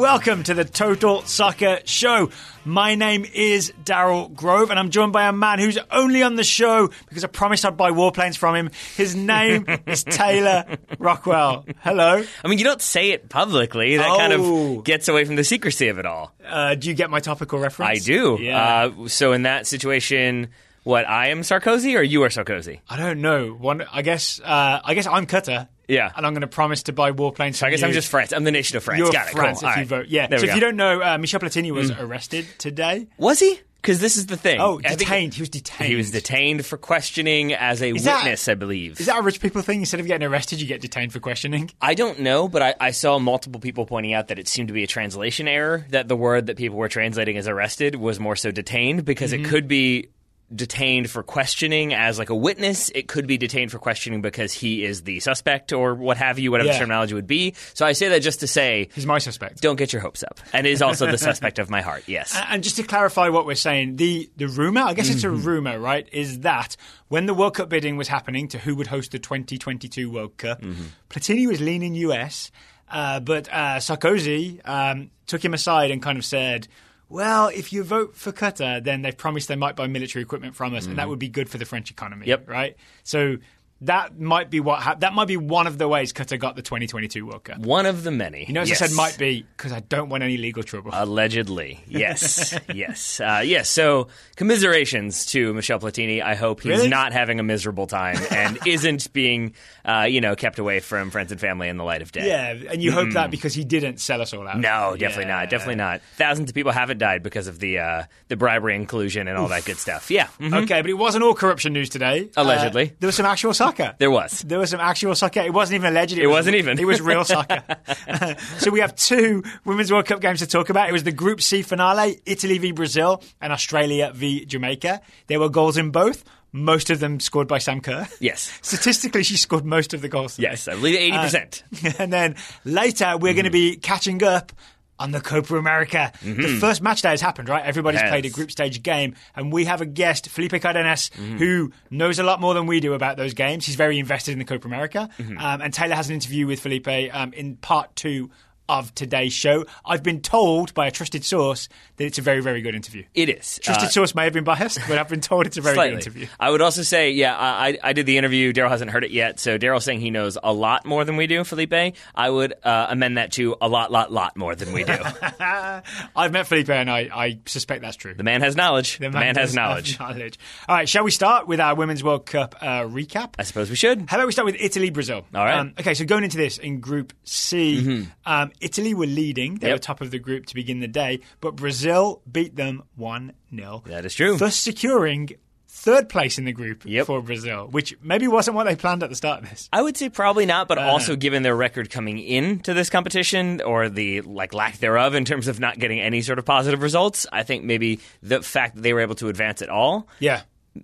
and welcome to the Total Soccer Show. My name is Daryl Grove, and I'm joined by a man who's only on the show because I promised I'd buy warplanes from him. His name is Taylor Rockwell. Hello. I mean, you don't say it publicly. That kind Oh. of gets away from the secrecy of it all. Uh, do you get my topical reference? I do. Yeah. Uh, so in that situation, what I am Sarkozy or you are Sarkozy? I don't know. One, I guess. Uh, I guess I'm Qatar. Yeah. and I'm going to promise to buy warplanes. So I guess I'm just France. I'm the nation of France. You're Got it. France cool. if All you right. vote. Yeah. There so if go. Mm. you don't know, uh, Michel Platini was arrested today. was he? Because this is the thing. Oh, I detained. He was detained. He was detained for questioning as a that- witness, I believe. Is that a rich people thing? Instead of getting arrested, you get detained for questioning. I don't know, but I, I saw multiple people pointing out that it seemed to be a translation error. That the word that people were translating as arrested was more so detained because Mm-hmm. it could be detained for questioning as like a witness. It could be detained for questioning because he is the suspect or what have you, whatever Yeah. the terminology would be. So I say that just to say, He's my suspect. don't get your hopes up. And is also the suspect of my heart. Yes. And just to clarify what we're saying, the, the rumor, I guess it's Mm-hmm. a rumor, right, is that when the World Cup bidding was happening to who would host the 2022 World Cup, Mm-hmm. Platini was leaning US, uh, but uh, Sarkozy um, took him aside and kind of said, well, if you vote for Qatar, then they've promised they might buy military equipment from us, and that would be good for the French economy. Mm-hmm. Yep. Right? So that might be what hap- that might be one of the ways Qatar got the 2022 World Cup. One of the many. You notice yes. I said might be because I don't want any legal trouble. Allegedly, yes, yes, uh, yes. So, commiserations to Michel Platini. I hope he's Really? not having a miserable time and isn't being, uh, you know, kept away from friends and family in the light of day. Yeah, and you hope that because he didn't sell us all out. No, definitely Yeah. not. Definitely not. Thousands of people haven't died because of the uh, the bribery and collusion and all that good stuff. Yeah, mhm. Okay, but it wasn't all corruption news today. Allegedly. Uh, there was some actual soccer. there was. There was some actual soccer. It wasn't even alleged. It, It was, wasn't even. It was real soccer. so we have two Women's World Cup games to talk about. It was the Group C finale, Italy v Brazil and Australia v Jamaica. There were goals in both. Most of them scored by Sam Kerr. Yes. Statistically, she scored most of the goals. Yes, I believe eighty percent. Uh, and then later we're going to be catching up on the Copa America. The first match day has happened, right? Everybody's Yes. played a group stage game, and we have a guest, Felipe Cardenas, who knows a lot more than we do about those games. He's very invested in the Copa America, um, and Taylor has an interview with Felipe um, in part two. Of today's show, I've been told by a trusted source that it's a very, very good interview. It is. Trusted Uh, source may have been biased, but I've been told it's a very Slightly. good interview. I would also say, yeah, I, I I did the interview. Daryl hasn't heard it yet, so Daryl's saying he knows a lot more than we do. Felipe, I would uh, amend that to a lot, lot, lot more than we do. I've met Felipe, and I, I suspect that's true. the man has knowledge. The, man, has knowledge. knowledge. All right, shall we start with our Women's World Cup uh, recap? I suppose we should. How about we start with Italy, Brazil? All right. Um, okay, so going into this in Group C, um, Italy were leading. They Mm-hmm. Yep. were top of the group to begin the day, but Brazil beat them 1 0. That is true. Thus securing third place in the group Yep. for Brazil, which maybe wasn't what they planned at the start of this. I would say probably not, but Uh-huh. also given their record coming into this competition or the like lack thereof in terms of not getting any sort of positive results, I think maybe the fact that they were able to advance at all, Yeah.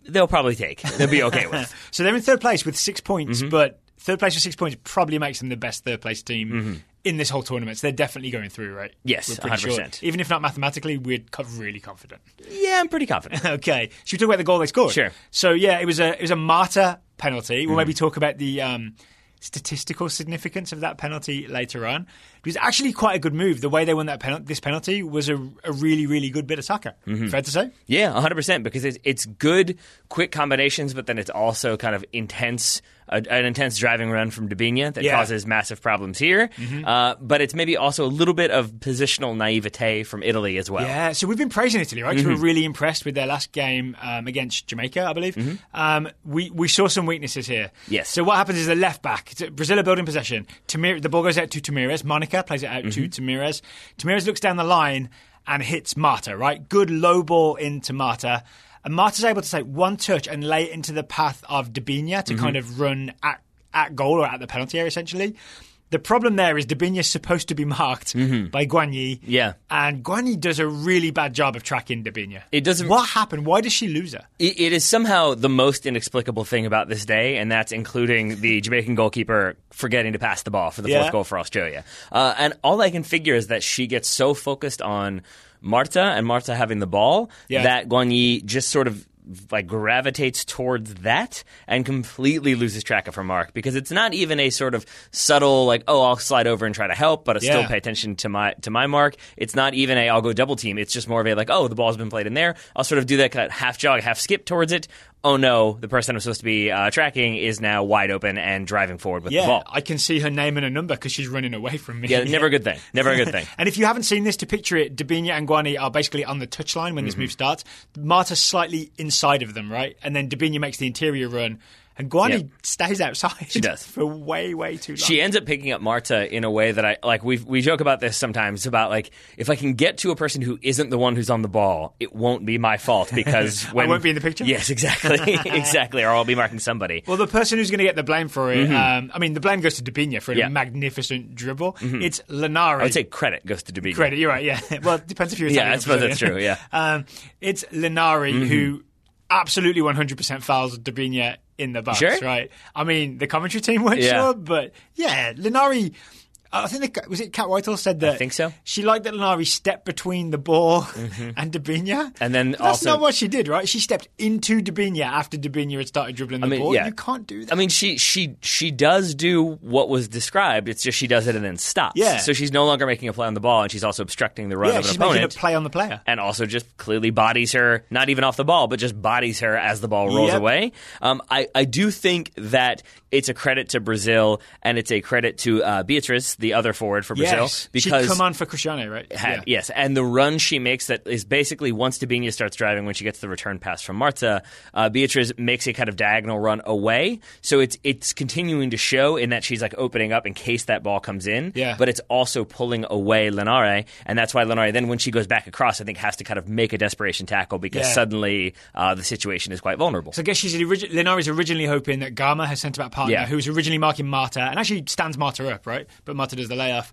they'll probably take. They'll be okay with. So they're in third place with six points, Mm-hmm. but third place with six points probably makes them the best third place team in this whole tournament. So they're definitely going through, right? Yes, We're pretty 100%. Even if not mathematically, we're co- really confident. Yeah, I'm pretty confident. okay, should we talk about the goal they scored? Sure. So yeah, it was a it was a Marta penalty. We'll maybe talk about the. Um, Statistical significance of that penalty later on. It was actually quite a good move. The way they won that penalty, this penalty was a, a really, really good bit of soccer. Mm-hmm. Fair to say. Yeah, 100% because it's, it's good, quick combinations, but then it's also kind of intense, a, an intense driving run from Debinha that Yeah. Mm-hmm. causes massive problems here. Uh, but it's maybe also a little bit of positional naivete from Italy as well. Yeah, so we've been praising Italy, right? Mm-hmm. We were really impressed with their last game um, against Jamaica, I believe. Um, we we saw some weaknesses here. Mm-hmm. Yes. So what happens is the left back, Brazil are building possession. Tamir, the ball goes out to Tamires. Monica plays it out Mm-hmm. to Tamires. Tamires looks down the line and hits Marta. Right, good low ball into Marta. And Marta's able to take one touch and lay it into the path of Debinha Mm-hmm. to kind of run at, at goal or at the penalty area, essentially. The problem there is Debinha's supposed to be marked by Guagni. Mm-hmm. Yeah. And Guagni does a really bad job of tracking Debinha. It doesn't- What happened? Why does she lose her? It, it is somehow the most inexplicable thing about this day, and that's including the Jamaican goalkeeper forgetting to pass the ball for the Yeah. fourth goal for Australia. Uh, and all I can figure is that she gets so focused on Marta and Marta having the ball Yeah. that Guagni just sort of like gravitates towards that and completely loses track of her mark because it's not even a sort of subtle like oh I'll slide over and try to help but I still pay attention to my to my mark. It's not even a I'll go double team. It's just more of a like oh the ball's been played in there. I'll sort of do that kind of half jog half skip towards it. Oh no, the person I'm supposed to be uh, tracking is now wide open and driving forward with the Yeah, ball. I can see her name and a number because she's running away from me. Yeah, never a good thing. Never a good thing. And if you haven't seen this, to picture it, Debinha and Guagni are basically on the touchline when Mm-hmm. this move starts. Marta's slightly inside of them, right? And then Debinha makes the interior run, and Guagni Yep. stays outside. She does. for way, way too long. She ends up picking up Marta in a way that I like. We we joke about this sometimes about like if I can get to a person who isn't the one who's on the ball, it won't be my fault because when won't be in the picture? Yes, exactly, exactly. Or I'll be marking somebody. well, the person who's going to get the blame for it, um, I mean, the blame goes to Debinha for a Mm-hmm. Mm-hmm. magnificent dribble. It's Linari. I would say credit goes to Debinha. credit. You're right. Yeah. Well, it depends if you're. Yeah, I suppose that's true, yeah. Mm-hmm. Um, it's Linari who absolutely 100% fouls Debinha in the box. Sure. Right. I mean, the commentary team weren't Yeah. sure, but yeah, Linari. I think the, was it Cat Whitehill said that. think so. Mm-hmm. She liked that Linari stepped between the ball and Debinha, And then But that's also- not what she did, right? She stepped into Debinha after Debinha had started dribbling the mean, ball. yeah. You can't do that. I mean, she she she does do what was described. It's just she does it and then stops. Yeah. So she's no longer making a play on the ball, and she's also obstructing the run yeah, of an she's making a play on the player. and also just clearly bodies her, not even off the ball, but just bodies her as the ball rolls Yep. away. Um, I, I do think that it's a credit to Brazil and it's a credit to uh, The other forward for Brazil, Yes, because she'd come on for Cristiane, right? had, Yeah. yes, and the run she makes that is basically once Debinha starts driving when she gets the return pass from Marta, uh, Beatriz makes a kind of diagonal run away. So it's it's continuing to show in that she's like opening up in case that ball comes in. Yeah. But it's also pulling away Linari, and that's why Linari then when she goes back across, I think has to kind of make a desperation tackle because Yeah. suddenly uh, the situation is quite vulnerable. So I guess she's origi- originally hoping that Gama, her centre back partner, Yeah. who was originally marking Marta, and actually stands Marta up, right? But Marta does the layoff.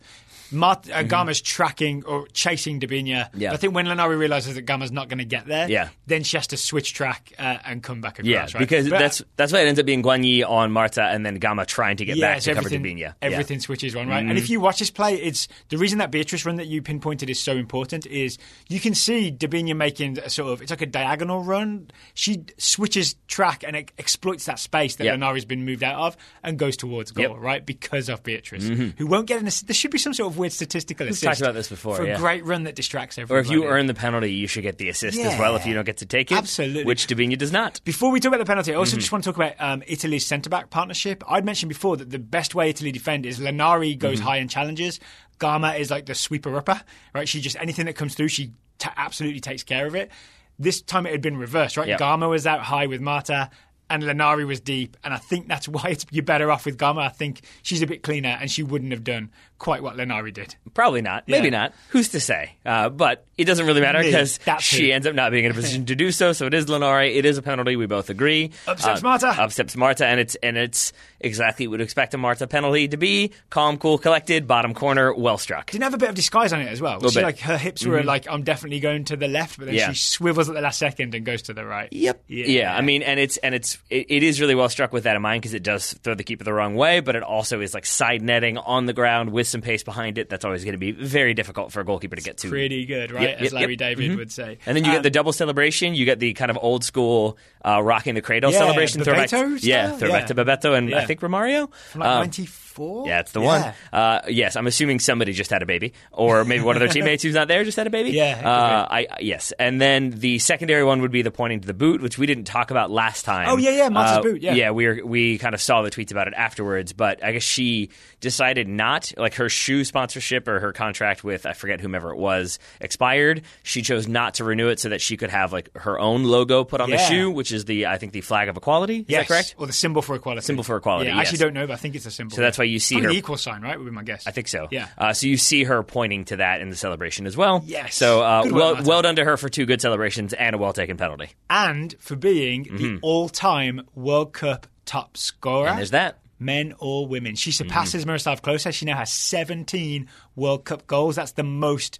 Marta, uh, Gama's tracking or chasing Debinha. Mm-hmm. Yeah. I think when Linari realizes that Gama's not going to get there, Yeah. then she has to switch track uh, and come back across. yeah, right? because But- that's that's why it ends up being Guagni on Marta and then Gama trying to get yeah, back so to cover everything, Debinha. Yeah. everything switches on, right? And Mm-hmm. if you watch this play, it's the reason that Beatriz run that you pinpointed is so important is you can see Debinha making a sort of it's like a diagonal run. She switches track and it exploits that space that Yep. Linari's been moved out of and goes towards goal, Yep. Mm-hmm. right? Because of Beatriz, who won't get in. There should be some sort of weird statistical assist. talked about this before, for yeah. a great run that distracts everyone. Or if you earn the penalty, you should get the assist as well if you don't get to take it. Absolutely. Which Debinha does not. Before we talk about the penalty, I Mm-hmm. also just want to talk about um, Italy's centre back partnership. I'd mentioned before that the best way Italy defend is Linari goes Mm-hmm. high and challenges. Gama is like the sweeper upper, right? She just anything that comes through, she ta absolutely takes care of it. This time it had been reversed, right? Yep. Gama was out high with Marta. And Linari was deep, and I think that's why you're better off with Gama. I think she's a bit cleaner, and she wouldn't have done quite what Linari did. Probably not. Maybe Yeah. not. Who's to say? Uh, but it doesn't really matter because she ends up not being in a position to do so. So it is Linari. It is a penalty. We both agree. Upsets Uh, Marta. Upsets Marta, and it's and it's exactly what you would expect a Marta penalty to be: calm, cool, collected, bottom corner, well struck. Didn't have a bit of disguise on it as well. She. Mm-hmm. like her hips were like, I'm definitely going to the left, but then Yeah. she swivels at the last second and goes to the right. Yep. Yeah. Yeah. I mean, and it's and it's it, it is really well struck with that in mind because it does throw the keeper the wrong way, but it also is like side netting on the ground with some pace behind it. That's always going to be very difficult for a goalkeeper to get to. Pretty good, right? Yep, As Larry yep. David would say. And then you Um, get the double celebration. You get the kind of old school uh, rocking the cradle Yeah, celebration. Throwback, Bebeto yeah, throwback Yeah. to Bebeto and I think Romario. from like Um, 94? Yeah, it's the one. Uh, yes, I'm assuming somebody just had a baby, or maybe one of their teammates who's not there just had a baby. Yeah, uh, I yes, and then the secondary one would be the pointing to the boot, which we didn't talk about last time. Oh, yeah, yeah, Marta's Uh, boot, yeah. yeah. We were, we kind of saw the tweets about it afterwards, but I guess she decided not like her shoe sponsorship or her contract with I forget whomever it was expired. She chose not to renew it so that she could have like her own logo put on the shoe, which is the I think the flag of equality. Is Yes, that correct? Or the symbol for equality. Symbol for equality, Yeah, I actually don't know, but I think it's a symbol. So that's why you see her the equal sign, right? Would be my guess. I think so. Yeah. Uh, so you see her pointing to that in the celebration as well. Yes. So uh, well, well done to her for two good celebrations and a well taken penalty. and for being Mm-hmm. the all-time World Cup top scorer. And there's that. Men or women. She Mm-hmm. surpasses Miroslav Klose. She now has 17 World Cup goals. That's the most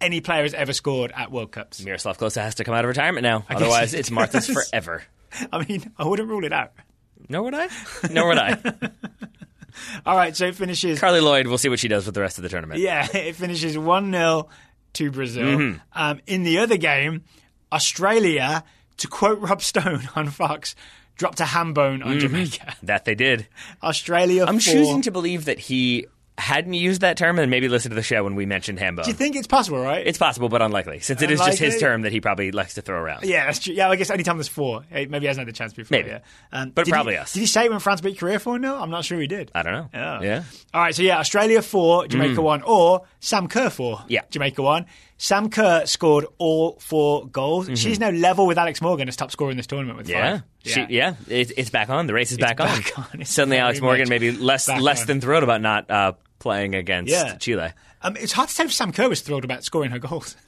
any player has ever scored at World Cups. Miroslav Klose has to come out of retirement now. guess Otherwise, it's Marta's forever. I mean, I wouldn't rule it out. Nor would I. Nor would I. All right, so it finishes. Carli Lloyd, we'll see what she does with the rest of the tournament. Yeah, it finishes 1 0 to Brazil. Mm-hmm. Um, in the other game, Australia to quote Rob Stone on Fox, dropped a ham bone on Jamaica. That they did. Australia. I'm four. choosing to believe that he hadn't used that term and maybe listened to the show when we mentioned Hambo. Do you think it's possible, right? It's possible, but unlikely, since it is just his term that he probably likes to throw around. yeah, that's true. Yeah, I guess anytime there's four, maybe he hasn't had the chance before. Maybe. yeah. Um, But probably he, us. Did he say when France beat Korea 4 0? I'm not sure he did. I don't know. Oh. Yeah. All right, so yeah, Australia four, Jamaica one, or Sam Kerr four, Mm. Yeah. Jamaica one. Sam Kerr scored all four goals. She's now level with Alex Morgan as top scorer in this tournament with Mm-hmm. Yeah. She, yeah, it, it's back on. The race is back, back on. on. Suddenly, Alex Morgan maybe less less on. than thrilled about not uh, playing against Yeah. Chile. Um, it's hard to tell if Sam Kerr was thrilled about scoring her goals.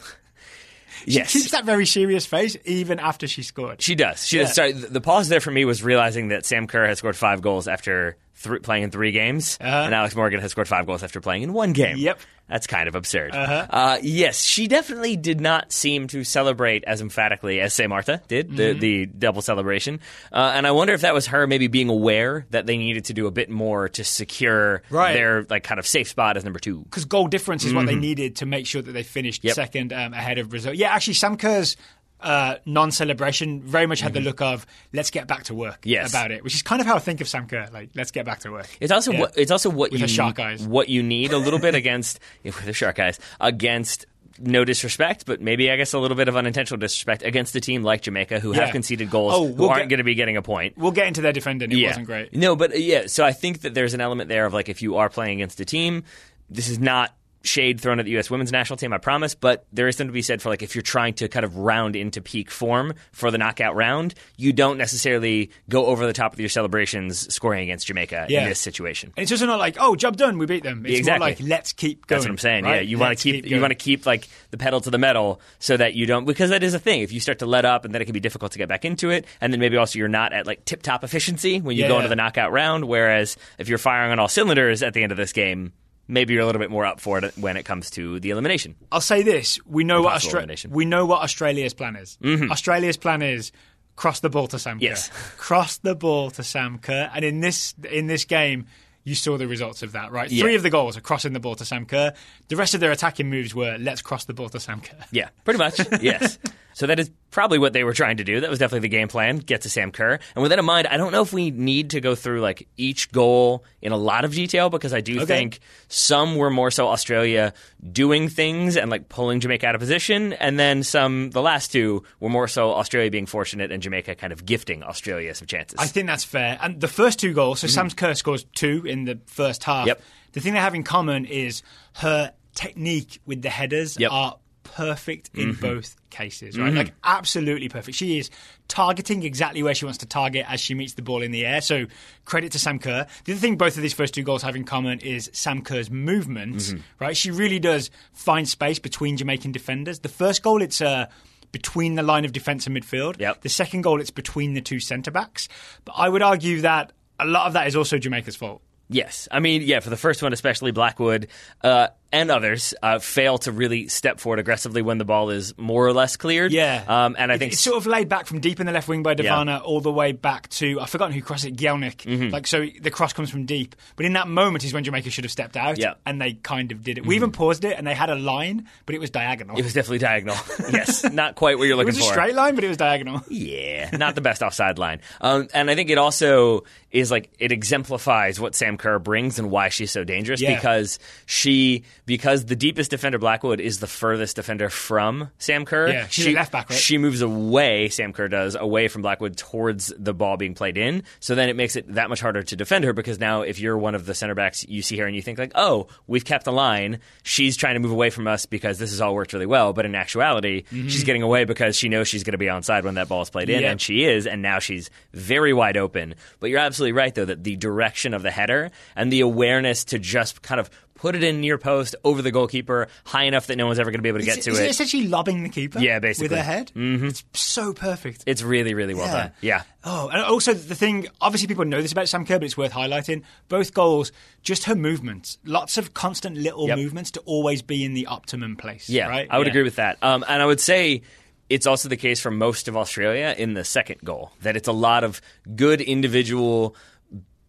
Yes, She keeps that very serious face even after she scored. She does. She Yeah. does. Sorry, the, the pause there for me was realizing that Sam Kerr has scored five goals after thr playing in three games, Uh-huh. and Alex Morgan has scored five goals after playing in one game. Yep. That's kind of absurd. Uh-huh. Uh, yes, she definitely did not seem to celebrate as emphatically as Say Marta did, the, Mm-hmm. the double celebration. Uh, and I wonder if that was her maybe being aware that they needed to do a bit more to secure Right. their like kind of safe spot as number two. because goal difference is what they needed to make sure that they finished Mm-hmm. Yep. second um, ahead of Brazil. Yeah, actually, Sam Kerr's uh, non-celebration very much had the look of "let's get back to work" Mm-hmm. Yes. about it, which is kind of how I think of Sam Kerr. Like, let's get back to work. It's also Yeah. what it's also what With you shark eyes. what you need a little bit against with the shark eyes against no disrespect, but maybe I guess a little bit of unintentional disrespect against a team like Jamaica who Yeah. have conceded goals Oh, who we'll aren't going to be getting a point. We'll get into their defending. It wasn't great. No, but uh, yeah, so I think that there's an element there of like if you are playing against a team, this is not shade thrown at the U.S. women's national team, I promise, but there is something to be said for like if you're trying to kind of round into peak form for the knockout round, you don't necessarily go over the top with your celebrations scoring against Jamaica Yeah. in this situation. And it's also not like, oh, job done, we beat them. It's Exactly. more like, let's keep going. That's what I'm saying. right? Yeah, you want to keep, you want to keep like the pedal to the metal so that you don't because that is a thing. If you start to let up, and then it can be difficult to get back into it, and then maybe also you're not at like tip top efficiency when you go Yeah. into the knockout round. Whereas if you're firing on all cylinders at the end of this game, maybe you're a little bit more up for it when it comes to the elimination. I'll say this: we know what Austra- we know what Australia's plan is. Mm-hmm. Australia's plan is cross the ball to Sam Yes. Kerr. cross the ball to Sam Kerr, and in this in this game. You saw the results of that, right? Yeah. Three of the goals are crossing the ball to Sam Kerr. The rest of their attacking moves were let's cross the ball to Sam Kerr. Yeah, pretty much. yes. So that is probably what they were trying to do. That was definitely the game plan. Get to Sam Kerr. And with that in mind, I don't know if we need to go through like each goal in a lot of detail because I do Okay. think some were more so Australia doing things and like pulling Jamaica out of position, and then some the last two were more so Australia being fortunate and Jamaica kind of gifting Australia some chances. I think that's fair. And the first two goals, so Sam Kerr scores two in the first half. Mm-hmm. Yep. The thing they have in common is her technique with the headers Yep. Mm-hmm. are perfect in both cases, right? Like absolutely perfect. She is targeting exactly where she wants to target as she meets the ball in the air. So credit to Sam Kerr. The other thing both of these first two goals have in common is Sam Kerr's movement, Mm-hmm. right? She really does find space between Jamaican defenders. The first goal, it's uh, between the line of defence and midfield. Yep. The second goal, it's between the two centre backs. But I would argue that a lot of that is also Jamaica's fault. Yes, I mean, yeah, for the first one, especially Blackwood uh, and others uh, fail to really step forward aggressively when the ball is more or less cleared. Yeah. um, and I It- think it's sort of laid back from deep in the left wing by De Vanna all the way back to I've forgotten who crossed it, Gielnik. Mm-hmm. Like so, the cross comes from deep, but in that moment is when Jamaica should have stepped out, Yeah. Mm-hmm. and they kind of did it. We even paused it, and they had a line, but it was diagonal. it was definitely diagonal. yes, not quite what you're It looking was a for. straight line, but it was diagonal. Yeah, not the best offside line. Um, and I think it also is like it exemplifies what Sam Kerr brings and why she's so dangerous Yeah. because she because the deepest defender Blackwood is the furthest defender from Sam Kerr. Yeah, she's a she, left back, right? She moves away. Sam Kerr does away from Blackwood towards the ball being played in. So then it makes it that much harder to defend her because now if you're one of the center backs, you see her and you think like, oh, we've kept the line. She's trying to move away from us because this has all worked really well. But in actuality, mm-hmm. she's getting away because she knows she's going to be onside when that ball is played in, and she is. And now she's very wide open. But you're absolutely right though that the direction of the header and the awareness to just kind of put it in near post over the goalkeeper high enough that no one's ever going to be able to get to it essentially lobbing the keeper? Yeah, basically. with her head. Mm-hmm. It's so perfect. It's really, really well Yeah. done. Yeah. Oh, and also the thing, obviously people know this about Sam Kerr, but it's worth highlighting. Both goals, just her movements. Lots of constant little Yep. movements to always be in the optimum place. Yeah, right? I would Yeah. agree with that. Um, and I would say it's also the case for most of Australia in the second goal that it's a lot of good individual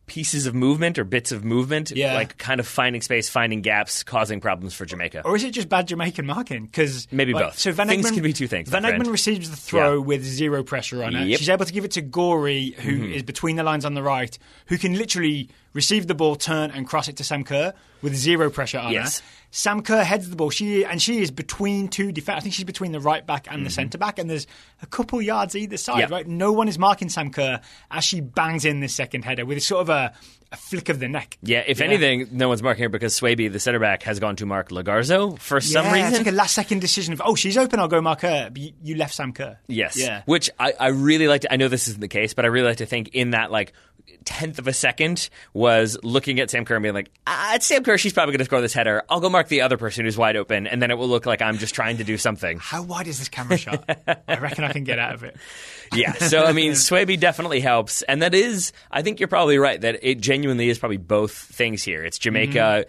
pieces of movement or bits of movement, Yeah. like kind of finding space, finding gaps, causing problems for Jamaica. Or is it just bad Jamaican marking? Because Maybe both. So Van Things Egmond, can be two things, Van. Egmond receives the throw Yeah. with zero pressure on it. Yep. Mm-hmm. She's able to give it to Gorry, who is between the lines on the right, who can literally receive the ball, turn, and cross it to Sam Kerr with zero pressure on Yes. her. Sam Kerr heads the ball. She and she is between two defenders. I think she's between the right back and the centre back, and there's a couple yards either side. Mm-hmm. Yep. Right, no one is marking Sam Kerr as she bangs in this second header with sort of a, a flick of the neck. Yeah, if anything, no one's marking her because Swaby, the center back, has gone to mark Logarzo for some reason. It's like a last second decision of, oh, she's open, I'll go mark her. But you, you left Sam Kerr. Yes. Yeah. Which I, I really like to, I know this isn't the case, but I really like to think in that like tenth of a second was looking at Sam Kerr and being like, ah, it's Sam Kerr, she's probably going to score this header. I'll go mark the other person who's wide open, and then it will look like I'm just trying to do something. How wide is this camera shot? I reckon I can get out of it. Yeah. So, I mean, Swaby definitely helps. And that is, I think you're probably right that it genuinely is probably both things here. It's Jamaica.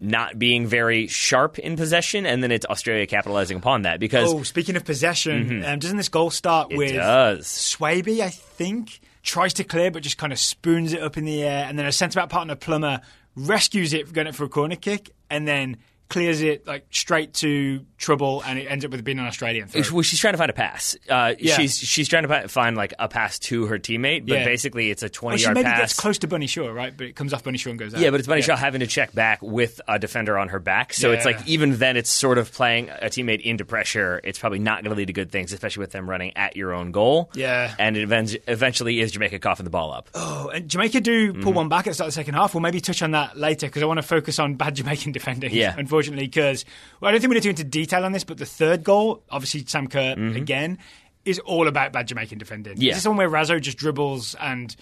Not being very sharp in possession, and then it's Australia capitalizing upon that because Oh, speaking of possession, um, doesn't this goal start Mm-hmm. it with does. Swaby, I think, tries to clear but just kind of spoons it up in the air, and then a centre back partner, Plummer, rescues it going it for a corner kick, and then clears it like straight to trouble, and it ends up with being an Australian throw. Well, she's trying to find a pass. Uh, Yeah. She's she's trying to find like a pass to her teammate, but Yeah. basically it's a Well, twenty she yard maybe pass. gets close to Bunny Shaw, right? But it comes off Bunny Shaw and goes out. yeah, but it's Bunny Shaw having to check back with a defender on her back. So it's like even then, it's sort of playing a teammate into pressure. It's probably not going to lead to good things, especially with them running at your own goal. Yeah. and it eventually, eventually is Jamaica coughing the ball up. Oh, and Jamaica do Mm-hmm. pull one back at the start of the second half. We'll maybe touch on that later because I want to focus on bad Jamaican defending. Yeah. Unfortunately, because well, I don't think we need to go into detail on this, but the third goal, obviously Sam Kerr again, is all about bad Jamaican defending. Mm-hmm. Yeah. This is one where Raso just dribbles and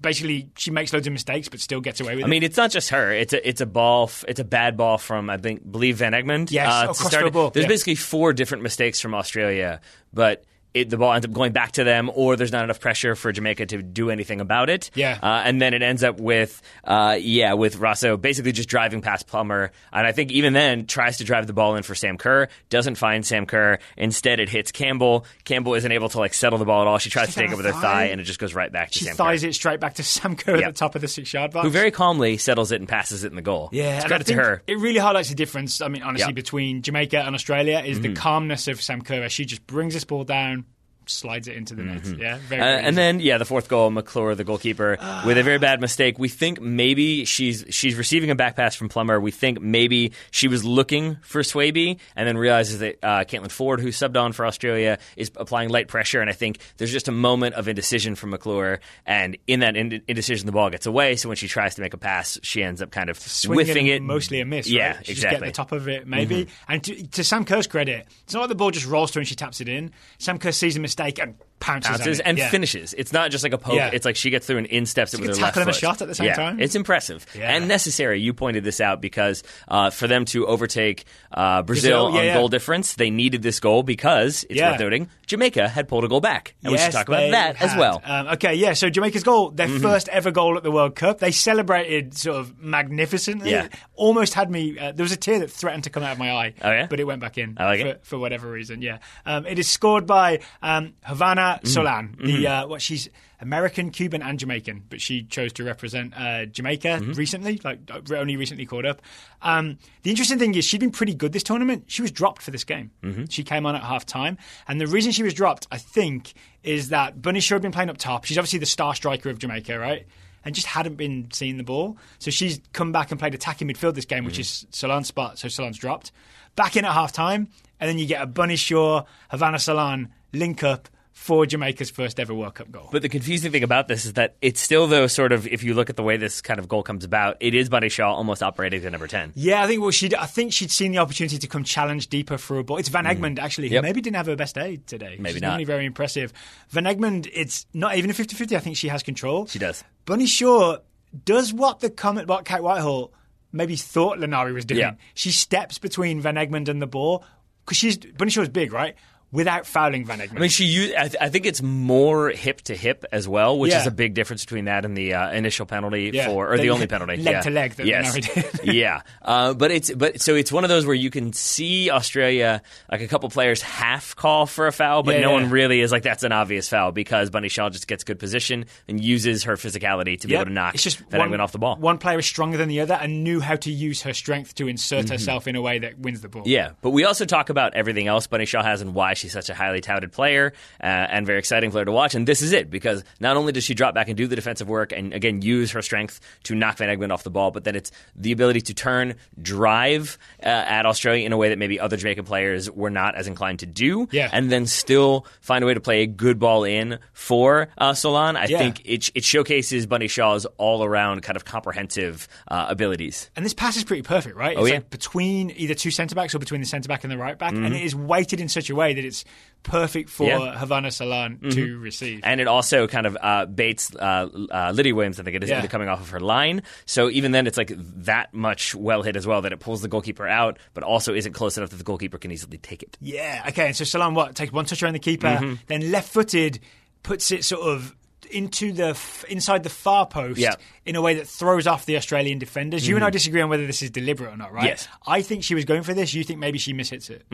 basically she makes loads of mistakes but still gets away with I it. I mean, it's not just her. It's a it's a ball. f- It's a bad ball from I think believe Van Egmond. Yes, uh, oh, crossfield ball, There's yeah. basically four different mistakes from Australia, but. It, the ball ends up going back to them, or there's not enough pressure for Jamaica to do anything about it. Yeah. uh, and then it ends up with, uh, yeah, with Raso basically just driving past Plummer, and I think even then tries to drive the ball in for Sam Kerr, doesn't find Sam Kerr. Instead, it hits Campbell. Campbell isn't able to like settle the ball at all. She tries to Take it with her her thigh. thigh, and it just goes right back to she Sam thighs Kerr, it straight back to Sam Kerr at the top of the six yard box. who very calmly settles it and passes it in the goal. Yeah, it's credit to her. It really highlights the difference. I mean, honestly. Mm-hmm. between Jamaica and Australia is the calmness of Sam Kerr. She just brings this ball down, slides it into the net. Yeah, very, Uh, and then, yeah, the fourth goal, McClure, the goalkeeper, with a very bad mistake. We think maybe she's she's receiving a back pass from Plummer. We think maybe she was looking for Swaby and then realizes that uh, Caitlin Foord, who subbed on for Australia, is applying light pressure. And I think there's just a moment of indecision from McClure. And in that ind- indecision, the ball gets away. So when she tries to make a pass, she ends up kind of Swinging whiffing it. mostly a miss. Yeah, right? She Just exactly. Mm-hmm. get the top of it, maybe. And to, to Sam Kerr's credit, it's not like the ball just rolls through and she taps it in. Sam Kerr sees a mistake and pounces, it. and Yeah. finishes. It's not just like a poke. Yeah. It's like she gets through and insteps it like with a her left and a shot at the same yeah, time. It's impressive and necessary. You pointed this out because uh, for them to overtake uh, Brazil, on goal difference, they needed this goal because it's worth noting Jamaica had pulled a goal back, and we should talk about that as well. Um, okay, yeah. So Jamaica's goal, their Mm-hmm. first ever goal at the World Cup, they celebrated sort of magnificently. Yeah. almost had me. Uh, there was a tear that threatened to come out of my eye. Oh, yeah? but it went back in. Like for, it. for whatever reason. Yeah, um, it is scored by um, Havana Mm-hmm. Solaun. The uh, what she's American, Cuban, and Jamaican, but she chose to represent uh, Jamaica Mm-hmm. recently, like uh, only recently caught up. Um, the interesting thing is she'd been pretty good this tournament. She was dropped for this game. Mm-hmm. She came on at half time, and the reason she was dropped, I think, is that Bunny Shaw had been playing up top. She's obviously the star striker of Jamaica, right? And just hadn't been seeing the ball. So she's come back and played attacking midfield this game, Mm-hmm. which is Solaun's spot. So Solaun's dropped. Back in at half time, and then you get a Bunny Shaw, Havana Solaun link up for Jamaica's first ever World Cup goal. But the confusing thing about this is that it's still, though, sort of, if you look at the way this kind of goal comes about, it is Bunny Shaw almost operating to number 10. Yeah, I think well, she I think she'd seen the opportunity to come challenge deeper for a ball. It's Van Egmond actually, who Mm. Yep. maybe didn't have her best day today. Maybe She's not. normally very impressive. Van Egmond, it's not even a 50-50. I think she has control. She does. Bunny Shaw does what the comment about Kate Whitehill maybe thought Linari was doing. Yeah. She steps between Van Egmond and the ball because she's Bunny Shaw's big, right? Without fouling Van Egmond. I mean, she used. I, th- I think it's more hip to hip as well, which Yeah. is a big difference between that and the uh, initial penalty Yeah. for, or the, The only penalty, leg yeah. to leg that yes, did. yeah. Uh, but it's but so it's one of those where you can see Australia, like a couple players, half call for a foul, but no one really is like that's an obvious foul because Bunny Shaw just gets good position and uses her physicality to be Yep. able to knock it's just Van one, Egmond off the ball. One player is stronger than the other and knew how to use her strength to insert herself in a way that wins the ball. Mm-hmm. Yeah, but we also talk about everything else Bunny Shaw has and why she's such a highly touted player uh, and very exciting player to watch. And this is it because not only does she drop back and do the defensive work and again use her strength to knock Van Egmond off the ball, but then it's the ability to turn, drive uh, at Australia in a way that maybe other Jamaican players were not as inclined to do, Yeah. and then still find a way to play a good ball in for uh, Solaun. I Yeah. think it, it showcases Bunny Shaw's all around kind of comprehensive uh, abilities. And this pass is pretty perfect, right? It's Oh, yeah. like between either two centre backs or between the centre back and the right back, Mm-hmm. and it is weighted in such a way that it's perfect for Yeah. Mm-hmm. Havana Solaun to receive. And it also kind of uh, baits uh, uh, Lydia Williams, I think it is, Yeah. coming off of her line. So even then, it's like that much well hit as well that it pulls the goalkeeper out, but also isn't close enough that the goalkeeper can easily take it. Yeah. Okay. And so Solaun, what takes one touch around the keeper, Mm-hmm. then left-footed puts it sort of into the f- inside the far post Yeah. Mm-hmm. in a way that throws off the Australian defenders. You and I disagree on whether this is deliberate or not, right? Yes. I think she was going for this. You think maybe she mishits it?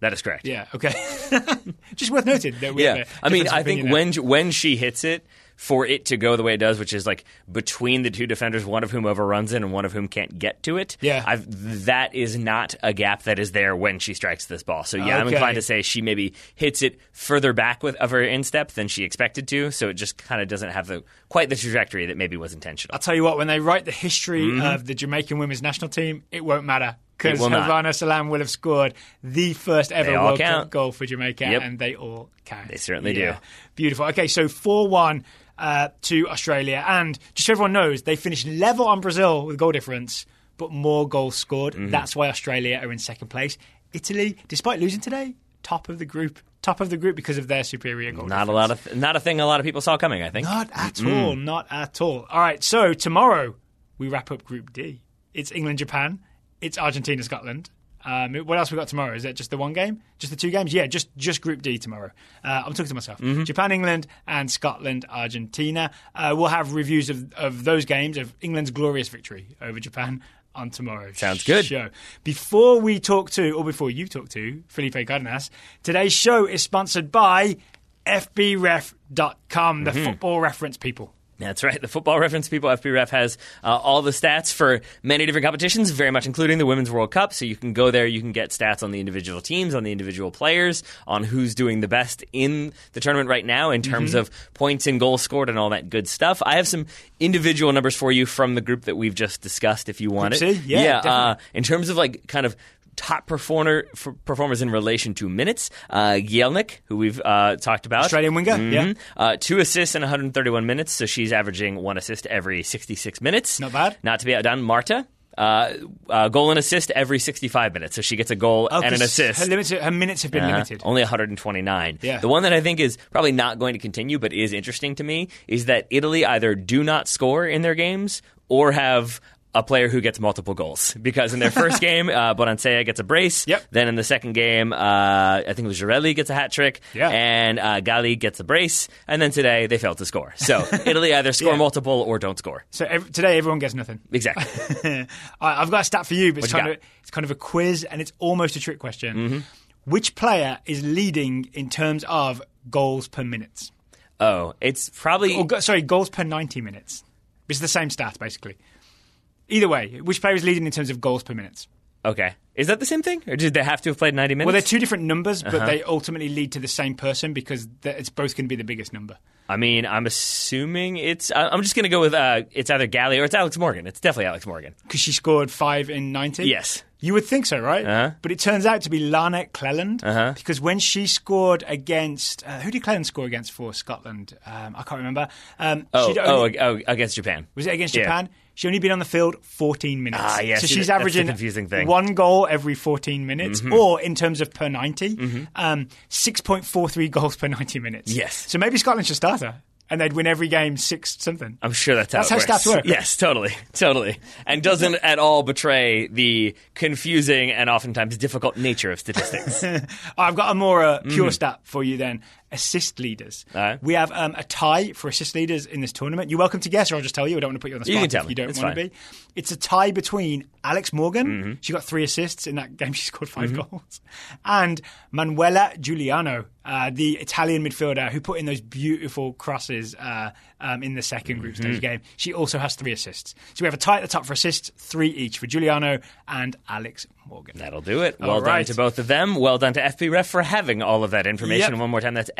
That is correct. Yeah. Okay. Just worth noting that we have Yeah, I mean, I think opinion there. when when she hits it, for it to go the way it does, which is like between the two defenders, one of whom overruns it and one of whom can't get to it. Yeah. I've, that is not a gap that is there when she strikes this ball. So yeah, I'm inclined to say she maybe hits it further back with of her instep than she expected to. So it just kind of doesn't have the quite the trajectory that maybe was intentional. I'll tell you what, when they write the history mm-hmm. of the Jamaican women's national team, it won't matter. Because. Havana Solaun will have scored the first ever World count. Cup goal for Jamaica, Yep. and they all count. They certainly do. Beautiful. Okay, so 4 1 uh, to Australia. And just so everyone knows, they finished level on Brazil with goal difference, but more goals scored. Mm-hmm. That's why Australia are in second place. Italy, despite losing today, top of the group. Top of the group because of their superior goal Not a lot of not a thing a lot of people saw coming. I think. Not at all. Not at all. All right. So tomorrow we wrap up Group D. It's England, Japan. It's Argentina, Scotland. Um, what else we got tomorrow? Is it just the one game? Just the two games? Yeah, just just Group D tomorrow. Uh, I'm talking to myself. Japan, England, and Scotland, Argentina. Uh, we'll have reviews of, of those games of England's glorious victory over Japan on tomorrow's Sounds good. show. Before we talk to, or before you talk to Felipe Cardenas, today's show is sponsored by FBRef.com, the football reference people. That's right. The Football Reference People FBref has uh, all the stats for many different competitions, very much including the Women's World Cup. So you can go there, you can get stats on the individual teams, on the individual players, on who's doing the best in the tournament right now in terms of points and goals scored and all that good stuff. I have some individual numbers for you from the group that we've just discussed if you want Group it. C? Yeah, uh, in terms of like kind of top performer performers in relation to minutes, uh, Gielnik, who we've uh, talked about. Australian winger, yeah. Mhm. Uh, two assists in 131 minutes, so she's averaging one assist every 66 minutes. Not bad. Not to be outdone. Marta, uh, uh, goal and assist every 65 minutes, so she gets a goal Oh, and an assist. Her, limits, her minutes have been Uh, limited. Only 129. Yeah. The one that I think is probably not going to continue, but is interesting to me, is that Italy either do not score in their games or have a player who gets multiple goals. Because in their first game, uh, Bonansea gets a brace. Yep. Then in the second game, uh, I think it was Girelli gets a hat trick. Yeah. And uh, Galli gets a brace. And then today, they failed to score. So Italy either score Yeah. multiple or don't score. So ev- today everyone gets nothing. Exactly. Right, I've got a stat for you, but it's kind, of, it's kind of a quiz and it's almost a trick question. Mm-hmm. Which player is leading in terms of goals per minute? oh, it's probably. Or, sorry, goals per 90 minutes. It's the same stat, basically. Either way, which player is leading in terms of goals per minute? Okay. Is that the same thing? Or did they have to have played 90 minutes? Well, they're two different numbers, Uh-huh. but they ultimately lead to the same person because it's both going to be the biggest number. I mean, I'm assuming it's. I'm just going to go with uh, it's either Galli or it's Alex Morgan. It's definitely Alex Morgan. Because she scored five in 90? Yes. You would think so, right? Uh-huh. But it turns out to be Lana Clelland. Uh-huh. Because when she scored against. Uh, who did Clelland score against for Scotland? Um, I can't remember. Um, Oh, she'd oh, oh, against Japan. Was it against Yeah. She only been on the field 14 minutes. Ah, yes, So she's that's the averaging confusing thing. Mm-hmm. one goal every 14 minutes, or in terms of per 90, um, 6.43 goals per 90 minutes. Yes. So maybe Scotland should start her. and they'd win every game six something. I'm sure that's how That's how works. stats work. Yes, totally, totally, and doesn't at all betray the confusing and oftentimes difficult nature of statistics. I've got a more uh, pure stat for you then. Assist leaders. We have um, a tie for assist leaders in this tournament. You're welcome to guess, or I'll just tell you. I don't want to put you on the You spot can tell if me. you don't It's want to be. It's a tie between Alex Morgan. Mm-hmm. She got three assists in that game. She scored 5 goals. And Manuela Giugliano, uh, the Italian midfielder who put in those beautiful crosses uh, um, in the 2nd group Mm-hmm. stage game. She also has three assists. So we have a tie at the top for assists, three each for Giugliano and Alex Morgan. That'll do it. Well All done right. to both of them. Well done to FB Ref for having all of that information. Yep. One more time, that's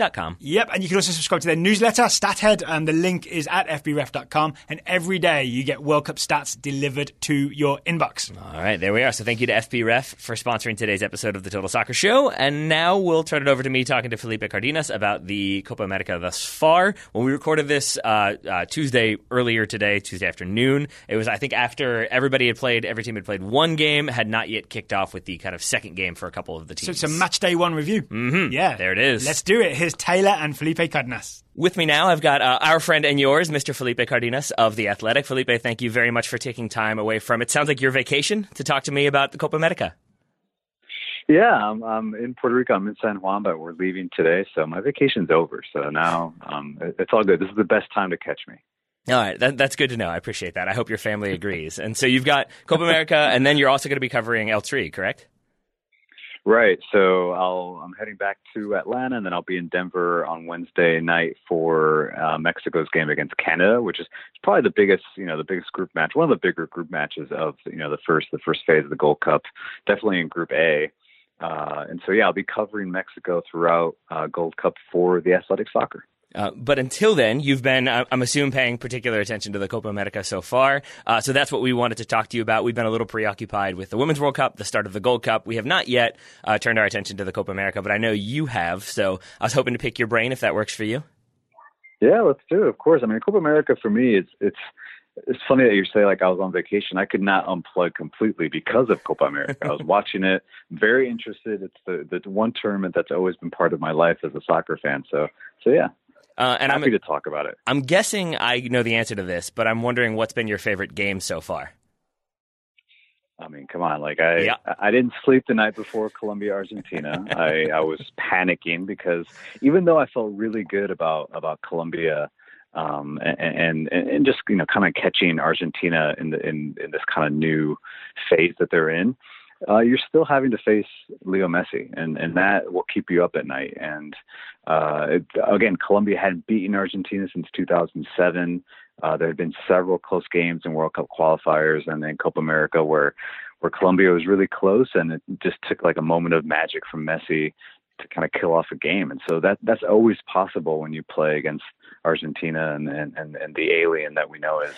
FBREF.com. Yep, and you can also subscribe to their newsletter, StatHead. and the link is at fbref.com, and every day you get World Cup stats delivered to your inbox. All right, there we are. So thank you to FBref for sponsoring today's episode of the Total Soccer Show. And now we'll turn it over to me talking to Felipe Cardenas about the Copa America thus far. When we recorded this uh, uh, Tuesday earlier today, Tuesday afternoon, it was I think after everybody had played, every team had played one game, had not yet kicked off with the kind of second game for a couple of the teams. So it's a match day one review. Mm-hmm. Yeah. There it is. Let's do it. Here's Taylor and Felipe Cardenas. With me now, I've got uh, our friend and yours, Mr. Felipe Cardenas of The Athletic. Felipe, thank you very much for taking time away from it sounds like your vacation to talk to me about the Copa America. Yeah, I'm, I'm in Puerto Rico. I'm in San Juan, but we're leaving today, so my vacation's over. So now um, it's all good. This is the best time to catch me. All right, that, that's good to know. I appreciate that. I hope your family agrees. And so you've got Copa America, and then you're also going to be covering El Tri, correct? Right. So I'll, I'm heading back to Atlanta, and then I'll be in Denver on Wednesday night for uh, Mexico's game against Canada, which is probably the biggest, you know, the biggest group match, one of the bigger group matches of, you know, the first the first phase of the Gold Cup, definitely in Group A. Uh, and so yeah, I'll be covering Mexico throughout uh, Gold Cup for the Athletic Soccer. Uh, but until then, you've been, uh, I'm assuming, paying particular attention to the Copa America so far. Uh, so that's what we wanted to talk to you about. We've been a little preoccupied with the Women's World Cup, the start of the Gold Cup. We have not yet uh, turned our attention to the Copa America, but I know you have. So I was hoping to pick your brain if that works for you. Yeah, let's do it. Of course. I mean, Copa America for me, it's it's it's funny that you say like I was on vacation. I could not unplug completely because of Copa America. I was watching it, very interested. It's the the one tournament that's always been part of my life as a soccer fan. So so yeah, Uh, and I'm, happy to talk about it. I'm guessing I know the answer to this, but I'm wondering what's been your favorite game so far. I mean, come on. Like I, Yeah. I didn't sleep the night before Colombia Argentina. I, I was panicking because even though I felt really good about about Colombia, um, and, and and just you know kind of catching Argentina in the in in this kind of new phase that they're in, uh, you're still having to face Leo Messi, and and that will keep you up at night. And uh, it, again, Colombia hadn't beaten Argentina since 2007. Uh, there had been several close games in World Cup qualifiers and then Copa America where where Colombia was really close, and it just took like a moment of magic from Messi to kind of kill off a game. And so that that's always possible when you play against Argentina and and and, and the alien that we know as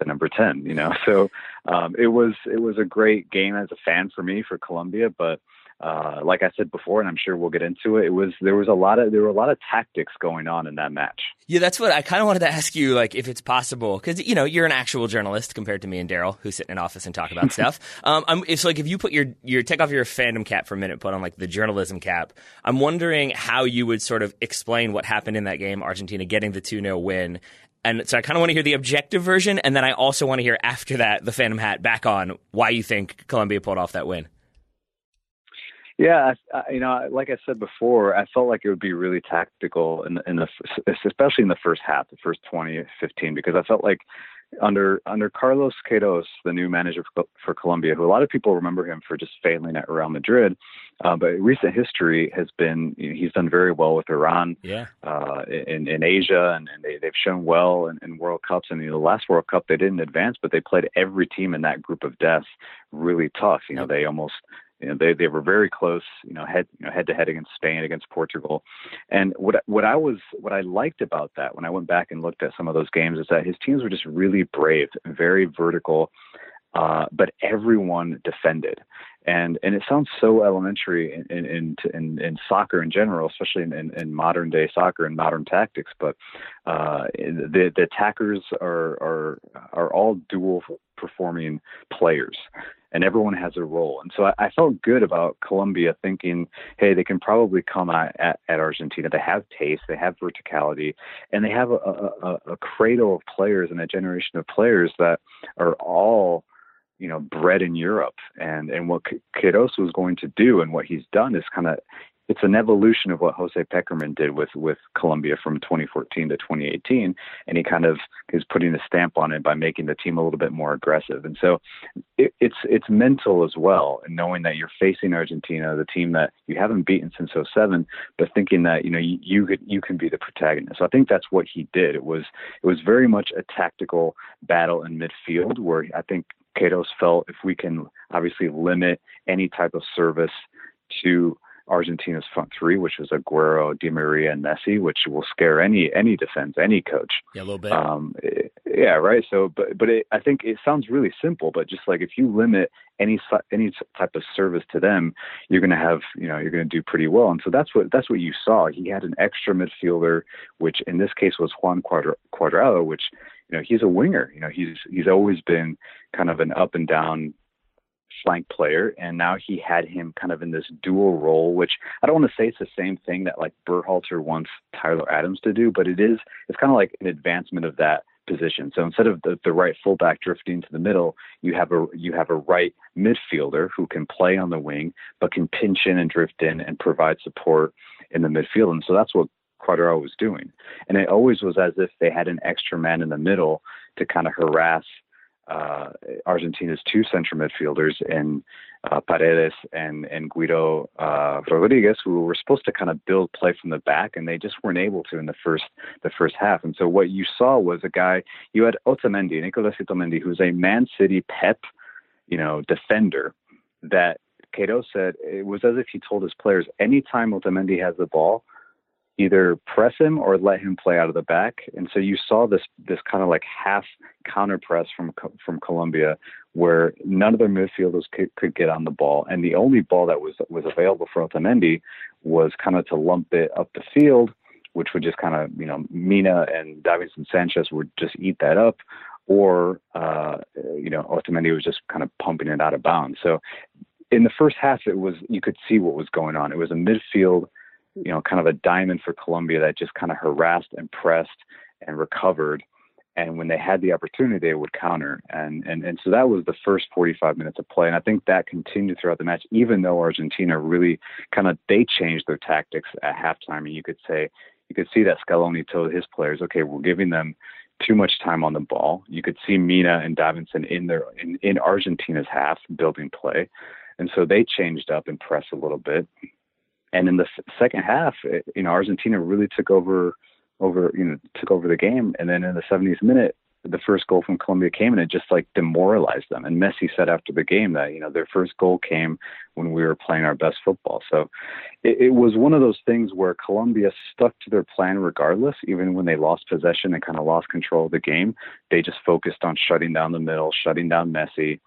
the number 10 you know so um it was it was a great game as a fan for me for Colombia but uh like I said before and I'm sure we'll get into it it was there was a lot of there were a lot of tactics going on in that match Yeah, that's what I kind of wanted to ask you, like, if it's possible, because you know you're an actual journalist compared to me and Daryl, who sit in an office and talk about stuff. Um, I'm, it's like if you put your your take off your fandom cap for a minute, put on like the journalism cap. I'm wondering how you would sort of explain what happened in that game, Argentina getting the two 0 win. And so I kind of want to hear the objective version, and then I also want to hear after that the Phantom hat back on why you think Colombia pulled off that win. Yeah, I, you know, like I said before, I felt like it would be really tactical in in the especially in the first half, the first 20, 15, because I felt like under under Carlos Queiroz, the new manager for, for Colombia, who a lot of people remember him for just failing at Real Madrid, uh, but recent history has been you know, he's done very well with Iran Yeah. uh, in in Asia, and, and they they've shown well in, in World Cups. And you know, the last World Cup they didn't advance, but they played every team in that group of death really tough. You know, they almost you know they they were very close. You know, head you know head to head against Spain, against Portugal. And what what I was what I liked about that when I went back and looked at some of those games is that his teams were just really brave, very vertical. Uh, but everyone defended, and and it sounds so elementary in in in, in, soccer in general, especially in, in, in modern day soccer and modern tactics. But uh, the the attackers are are are all dual performing players, and everyone has a role. And so I, I felt good about Colombia thinking, hey, they can probably come at, at, at Argentina. They have taste, they have verticality, and they have a, a, a cradle of players and a generation of players that are all you know bred in Europe and and what Queiroz was going to do and what he's done is kind of it's an evolution of what Jose Pekerman did with with Colombia from 2014 to 2018, and he kind of is putting a stamp on it by making the team a little bit more aggressive. And so it, it's it's mental as well, and knowing that you're facing Argentina, the team that you haven't beaten since 07, but thinking that you know you, you could you can be the protagonist. So I think that's what he did. It was it was very much a tactical battle in midfield where I think Queiroz felt if we can obviously limit any type of service to Argentina's front three, which was Aguero, Di Maria, and Messi, which will scare any any defense, any coach. Yeah, a little bit. Um, yeah, right. So, but but it, I think it sounds really simple, but just like if you limit any any type of service to them, you're going to have you know you're going to do pretty well. And so that's what that's what you saw. He had an extra midfielder, which in this case was Juan Cuadrado, which you know he's a winger. You know he's he's always been kind of an up and down flank player, and now he had him kind of in this dual role, which I don't want to say it's the same thing that like Berhalter wants Tyler Adams to do, but it is. It's kind of like an advancement of that position. So instead of the, the right fullback drifting to the middle, you have a you have a right midfielder who can play on the wing, but can pinch in and drift in and provide support in the midfield. And so that's what Cuadrado was doing. And it always was as if they had an extra man in the middle to kind of harass uh, Argentina's two central midfielders in uh, Paredes and and Guido uh, Rodriguez, who were supposed to kind of build play from the back, and they just weren't able to in the first the first half. And so what you saw was a guy you had Otamendi, Nicolas Otamendi, who's a Man City Pep, you know, defender that Cato said it was as if he told his players anytime Otamendi has the ball, either press him or let him play out of the back. And so you saw this this kind of like half counter press from from Colombia, where none of their midfielders could, could get on the ball, and the only ball that was was available for Otamendi was kind of to lump it up the field, which would just kind of you know Mina and Davinson Sanchez would just eat that up. Or, uh, you know, Otamendi was just kind of pumping it out of bounds. So, in the first half, it was you could see what was going on. It was a midfield you know, kind of a diamond for Colombia that just kind of harassed and pressed and recovered. And when they had the opportunity, they would counter. And, and, and so that was the first 45 minutes of play. And I think that continued throughout the match, even though Argentina really kind of, they changed their tactics at halftime. And you could say, you could see that Scaloni told his players, okay, we're giving them too much time on the ball. You could see Mina and Davinson in their, in, in Argentina's half building play. And so they changed up and pressed a little bit and in the second half, it, you know, Argentina really took over over you know took over the game. And then in the 70th minute, the first goal from Colombia came and it just like demoralized them. And Messi said after the game that you know their first goal came when we were playing our best football. So it, it was one of those things where Colombia stuck to their plan regardless, even when they lost possession and kind of lost control of the game. They just focused on shutting down the middle, shutting down Messi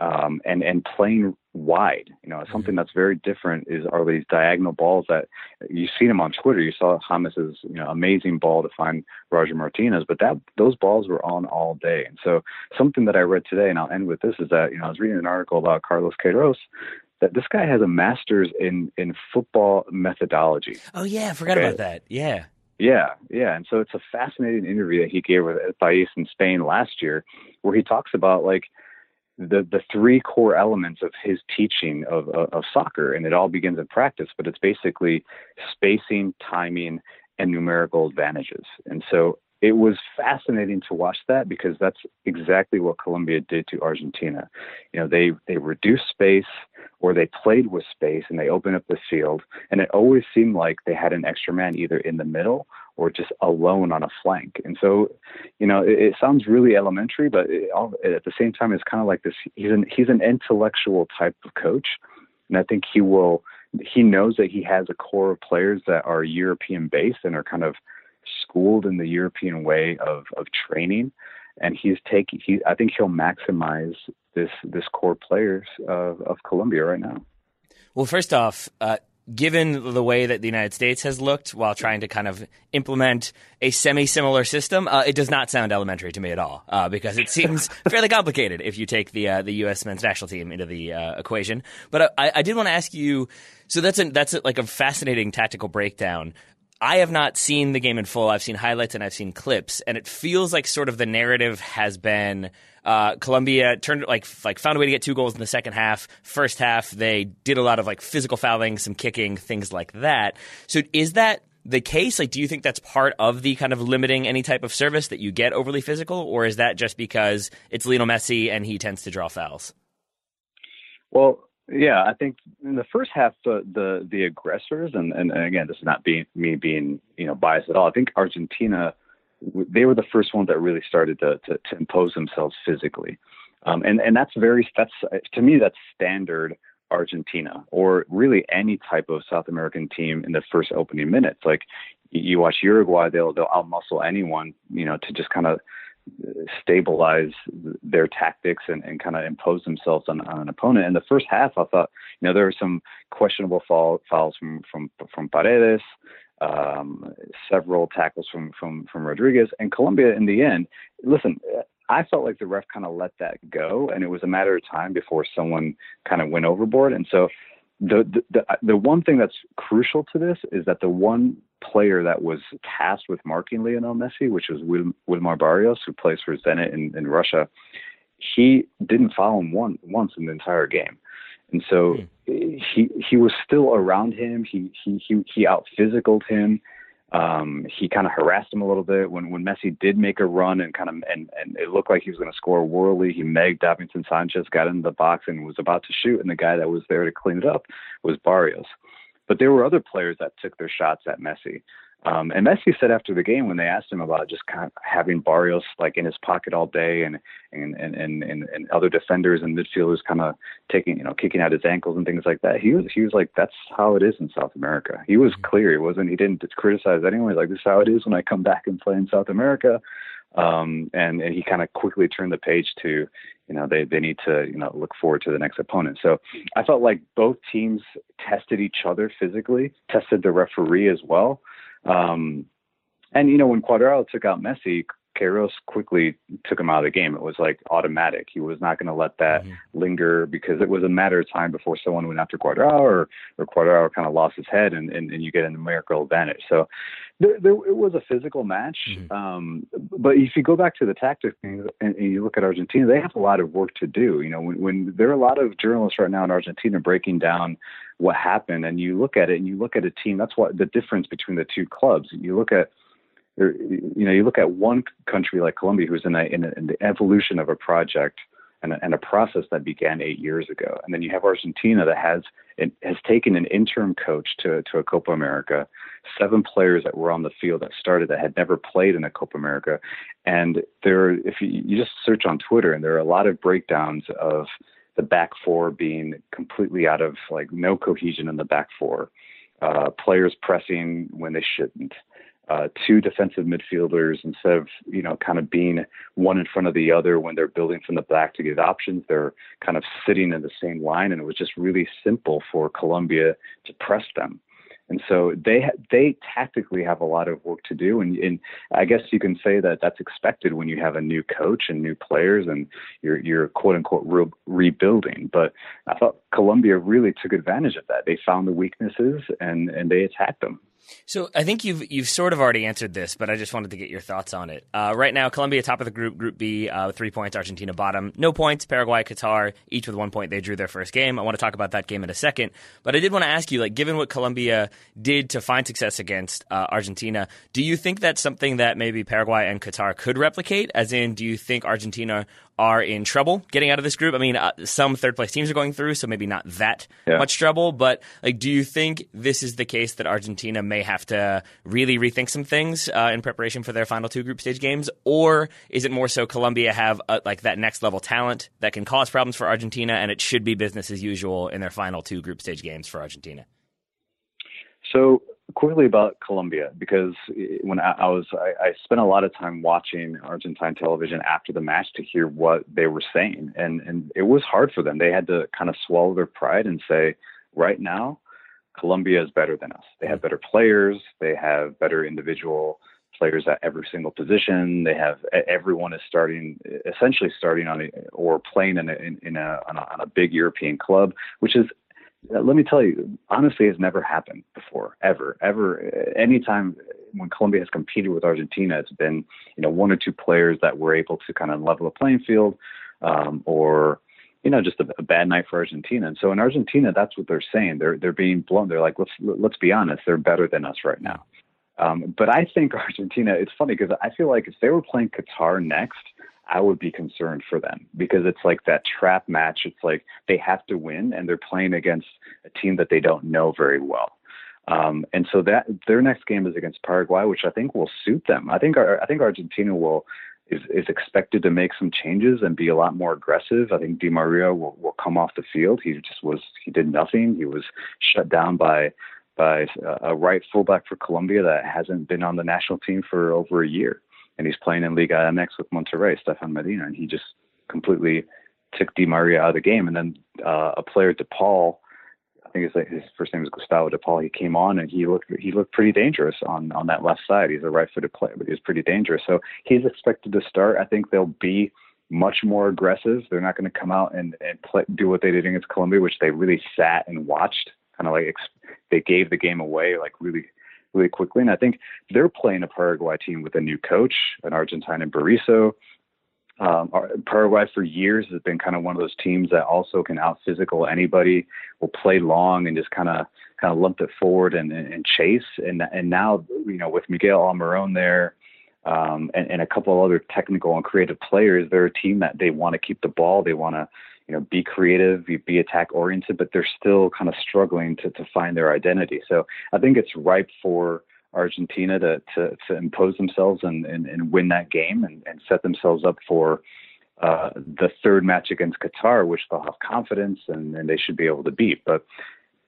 um, and and playing wide. You know, something mm-hmm. that's very different is are these diagonal balls that you've seen them on Twitter. You saw James's you know amazing ball to find Roger Martinez, but that those balls were on all day. And so something that I read today, and I'll end with this, is that you know I was reading an article about Carlos Queiroz that this guy has a master's in in football methodology. Oh yeah, I forgot okay? about that. Yeah. Yeah, yeah, and so it's a fascinating interview that he gave with El País in Spain last year, where he talks about like the the three core elements of his teaching of, of, of soccer, and it all begins in practice. But it's basically spacing, timing, and numerical advantages. And so it was fascinating to watch that because that's exactly what Colombia did to Argentina. You know, they they reduced space or they played with space and they opened up the field, and it always seemed like they had an extra man either in the middle or just alone on a flank. And so, you know, it, it sounds really elementary, but it, at the same time, it's kind of like this. He's an he's an intellectual type of coach, and I think he will. He knows that he has a core of players that are European based and are kind of schooled in the European way of of training, and he's taking. He I think he'll maximize this this core players of of Colombia right now. Well, first off. Uh given the way that the United States has looked while trying to kind of implement a semi-similar system, uh, it does not sound elementary to me at all uh, because it seems fairly complicated if you take the uh, the U.S. men's national team into the uh, equation. But I, I did want to ask you. So that's a, that's a, like a fascinating tactical breakdown. I have not seen the game in full. I've seen highlights and I've seen clips, and it feels like sort of the narrative has been uh, Colombia turned like like found a way to get two goals in the second half. First half, they did a lot of like physical fouling, some kicking, things like that. So is that the case? Like, do you think that's part of the kind of limiting any type of service that you get overly physical, or is that just because it's Lionel Messi and he tends to draw fouls? Well, yeah, I think in the first half, the the, the aggressors, and, and again, this is not being me being you know biased at all. I think Argentina they were the first ones that really started to, to, to impose themselves physically. Um, and, and that's very, that's, to me, that's standard Argentina or really any type of South American team in the first opening minutes. Like you watch Uruguay, they'll, they'll outmuscle anyone, you know, to just kind of stabilize their tactics and, and kind of impose themselves on, on, an opponent. In the first half, I thought, you know, there were some questionable foul, fouls from, from, from Paredes um, several tackles from from from Rodriguez and Colombia in the end. Listen, I felt like the ref kind of let that go, and it was a matter of time before someone kind of went overboard. And so, the, the the the one thing that's crucial to this is that the one player that was tasked with marking Lionel Messi, which was Wil- Wilmar Barrios, who plays for Zenit in, in Russia, he didn't foul him one once in the entire game. And so mm. he he was still around him. He he he he out physicaled him. Um, he kind of harassed him a little bit when when Messi did make a run and kind of and and it looked like he was going to score Worley. He megged Davinson Sanchez, got in the box and was about to shoot, and the guy that was there to clean it up was Barrios. But there were other players that took their shots at Messi. Um, and Messi said after the game when they asked him about just kind of having Barrios like in his pocket all day and and and and, and, other defenders and midfielders kind of taking you know kicking out his ankles and things like that. He was he was like that's how it is in South America. He was mm-hmm. clear. He wasn't he didn't criticize anyone. He's Like this is how it is when I come back and play in South America. Um, and, and he kind of quickly turned the page to, you know, they, they need to, you know, look forward to the next opponent. So I felt like both teams tested each other physically, tested the referee as well. Um, and you know, when Cuadrado took out Messi, Queiroz quickly took him out of the game. It was like automatic. He was not going to let that mm-hmm. linger because it was a matter of time before someone went after Cuadrado or, or Cuadrado kind of lost his head and, and, and you get a numerical advantage. So there, there, it was a physical match. Mm-hmm. Um, but if you go back to the tactics and, and you look at Argentina, they have a lot of work to do. You know, when, when there are a lot of journalists right now in Argentina breaking down what happened and you look at it and you look at a team, that's what the difference between the two clubs. You look at you know, you look at one country like Colombia, who's in, a, in, a, in the evolution of a project and a, and a, process that began eight years ago, and then you have Argentina that has has taken an interim coach to to a Copa America, seven players that were on the field that started that had never played in a Copa America, and there, if you, you just search on Twitter, and there are a lot of breakdowns of the back four being completely out of like no cohesion in the back four, uh, players pressing when they shouldn't uh, two defensive midfielders instead of you know kind of being one in front of the other when they're building from the back to get options. They're kind of sitting in the same line, and it was just really simple for Colombia to press them. And so they they tactically have a lot of work to do, and, and I guess you can say that that's expected when you have a new coach and new players, and you're you're quote unquote re- rebuilding. But I thought Colombia really took advantage of that. They found the weaknesses and and they attacked them. So I think you've you've sort of already answered this, but I just wanted to get your thoughts on it. Uh, right now, Colombia top of the group, Group B, uh, three points. Argentina bottom, no points. Paraguay, Qatar, each with one point. They drew their first game. I want to talk about that game in a second, but I did want to ask you, like, given what Colombia did to find success against uh, Argentina, do you think that's something that maybe Paraguay and Qatar could replicate? As in, do you think Argentina are in trouble getting out of this group. I mean, uh, some third place teams are going through, so maybe not that yeah. much trouble. But like, do you think this is the case that Argentina may have to really rethink some things uh, in preparation for their final two group stage games, or is it more so Colombia have uh, like that next level talent that can cause problems for Argentina, and it should be business as usual in their final two group stage games for Argentina? So quickly about Colombia because when I, I was, I, I, spent a lot of time watching Argentine television after the match to hear what they were saying, and and it was hard for them. They had to kind of swallow their pride and say, right now, Colombia is better than us. They have better players. They have better individual players at every single position. They have everyone is starting essentially starting on a, or playing in a, in, a, on a on a big European club, which is let me tell you, honestly, has never happened before, ever, ever. Anytime when Colombia has competed with Argentina, it's been you know one or two players that were able to kind of level the playing field, um, or you know just a, a, bad night for Argentina. And so in Argentina, that's what they're saying. They're they're being blown. They're like, let's let's be honest, they're better than us right now. Um, but I think Argentina. It's funny because I feel like if they were playing Qatar next, I would be concerned for them because it's like that trap match. It's like they have to win, and they're playing against a team that they don't know very well. Um, and so that their next game is against Paraguay, which I think will suit them. I think our, I think Argentina will is, is expected to make some changes and be a lot more aggressive. I think Di Maria will, will come off the field. He just was he did nothing. He was shut down by by a right fullback for Colombia that hasn't been on the national team for over a year, and he's playing in Liga MX with Monterrey, Stefan Medina, and he just completely took Di Maria out of the game. And then uh, a player, DePaul, I think his, his first name is Gustavo DePaul. He came on and he looked he looked pretty dangerous on on that left side. He's a right-footed player, but he's pretty dangerous. So he's expected to start. I think they'll be much more aggressive. They're not going to come out and and play, do what they did against Colombia, which they really sat and watched kind of like ex- they gave the game away like really really quickly. And I think they're playing a Paraguay team with a new coach, an Argentine in Berizzo. Um, Paraguay for years has been kind of one of those teams that also can out physical anybody, will play long and just kind of kind of lump it forward and, and, and chase. And and now you know with Miguel Almiron there, um, and, and a couple of other technical and creative players, they're a team that they want to keep the ball. They want to you know, be creative, be attack oriented, but they're still kind of struggling to, to find their identity. So I think it's ripe for Argentina to, to, to impose themselves and, and, and win that game and, and set themselves up for uh, the third match against Qatar, which they'll have confidence and, and they should be able to beat. But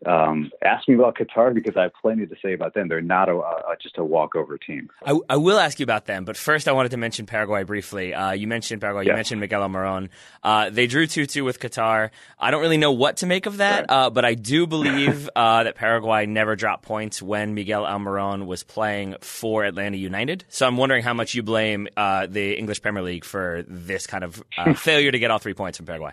um, ask me about Qatar because I have plenty to say about them. They're not a, just a walkover team. I, I, will ask you about them, but first I wanted to mention Paraguay briefly. Uh, you mentioned Paraguay. You mentioned Miguel Almiron. Uh, they drew two two with Qatar. I don't really know what to make of that, right. uh, but I do believe uh, that Paraguay never dropped points when Miguel Almiron was playing for Atlanta United. So I'm wondering how much you blame uh, the English Premier League for this kind of uh, failure to get all three points from Paraguay.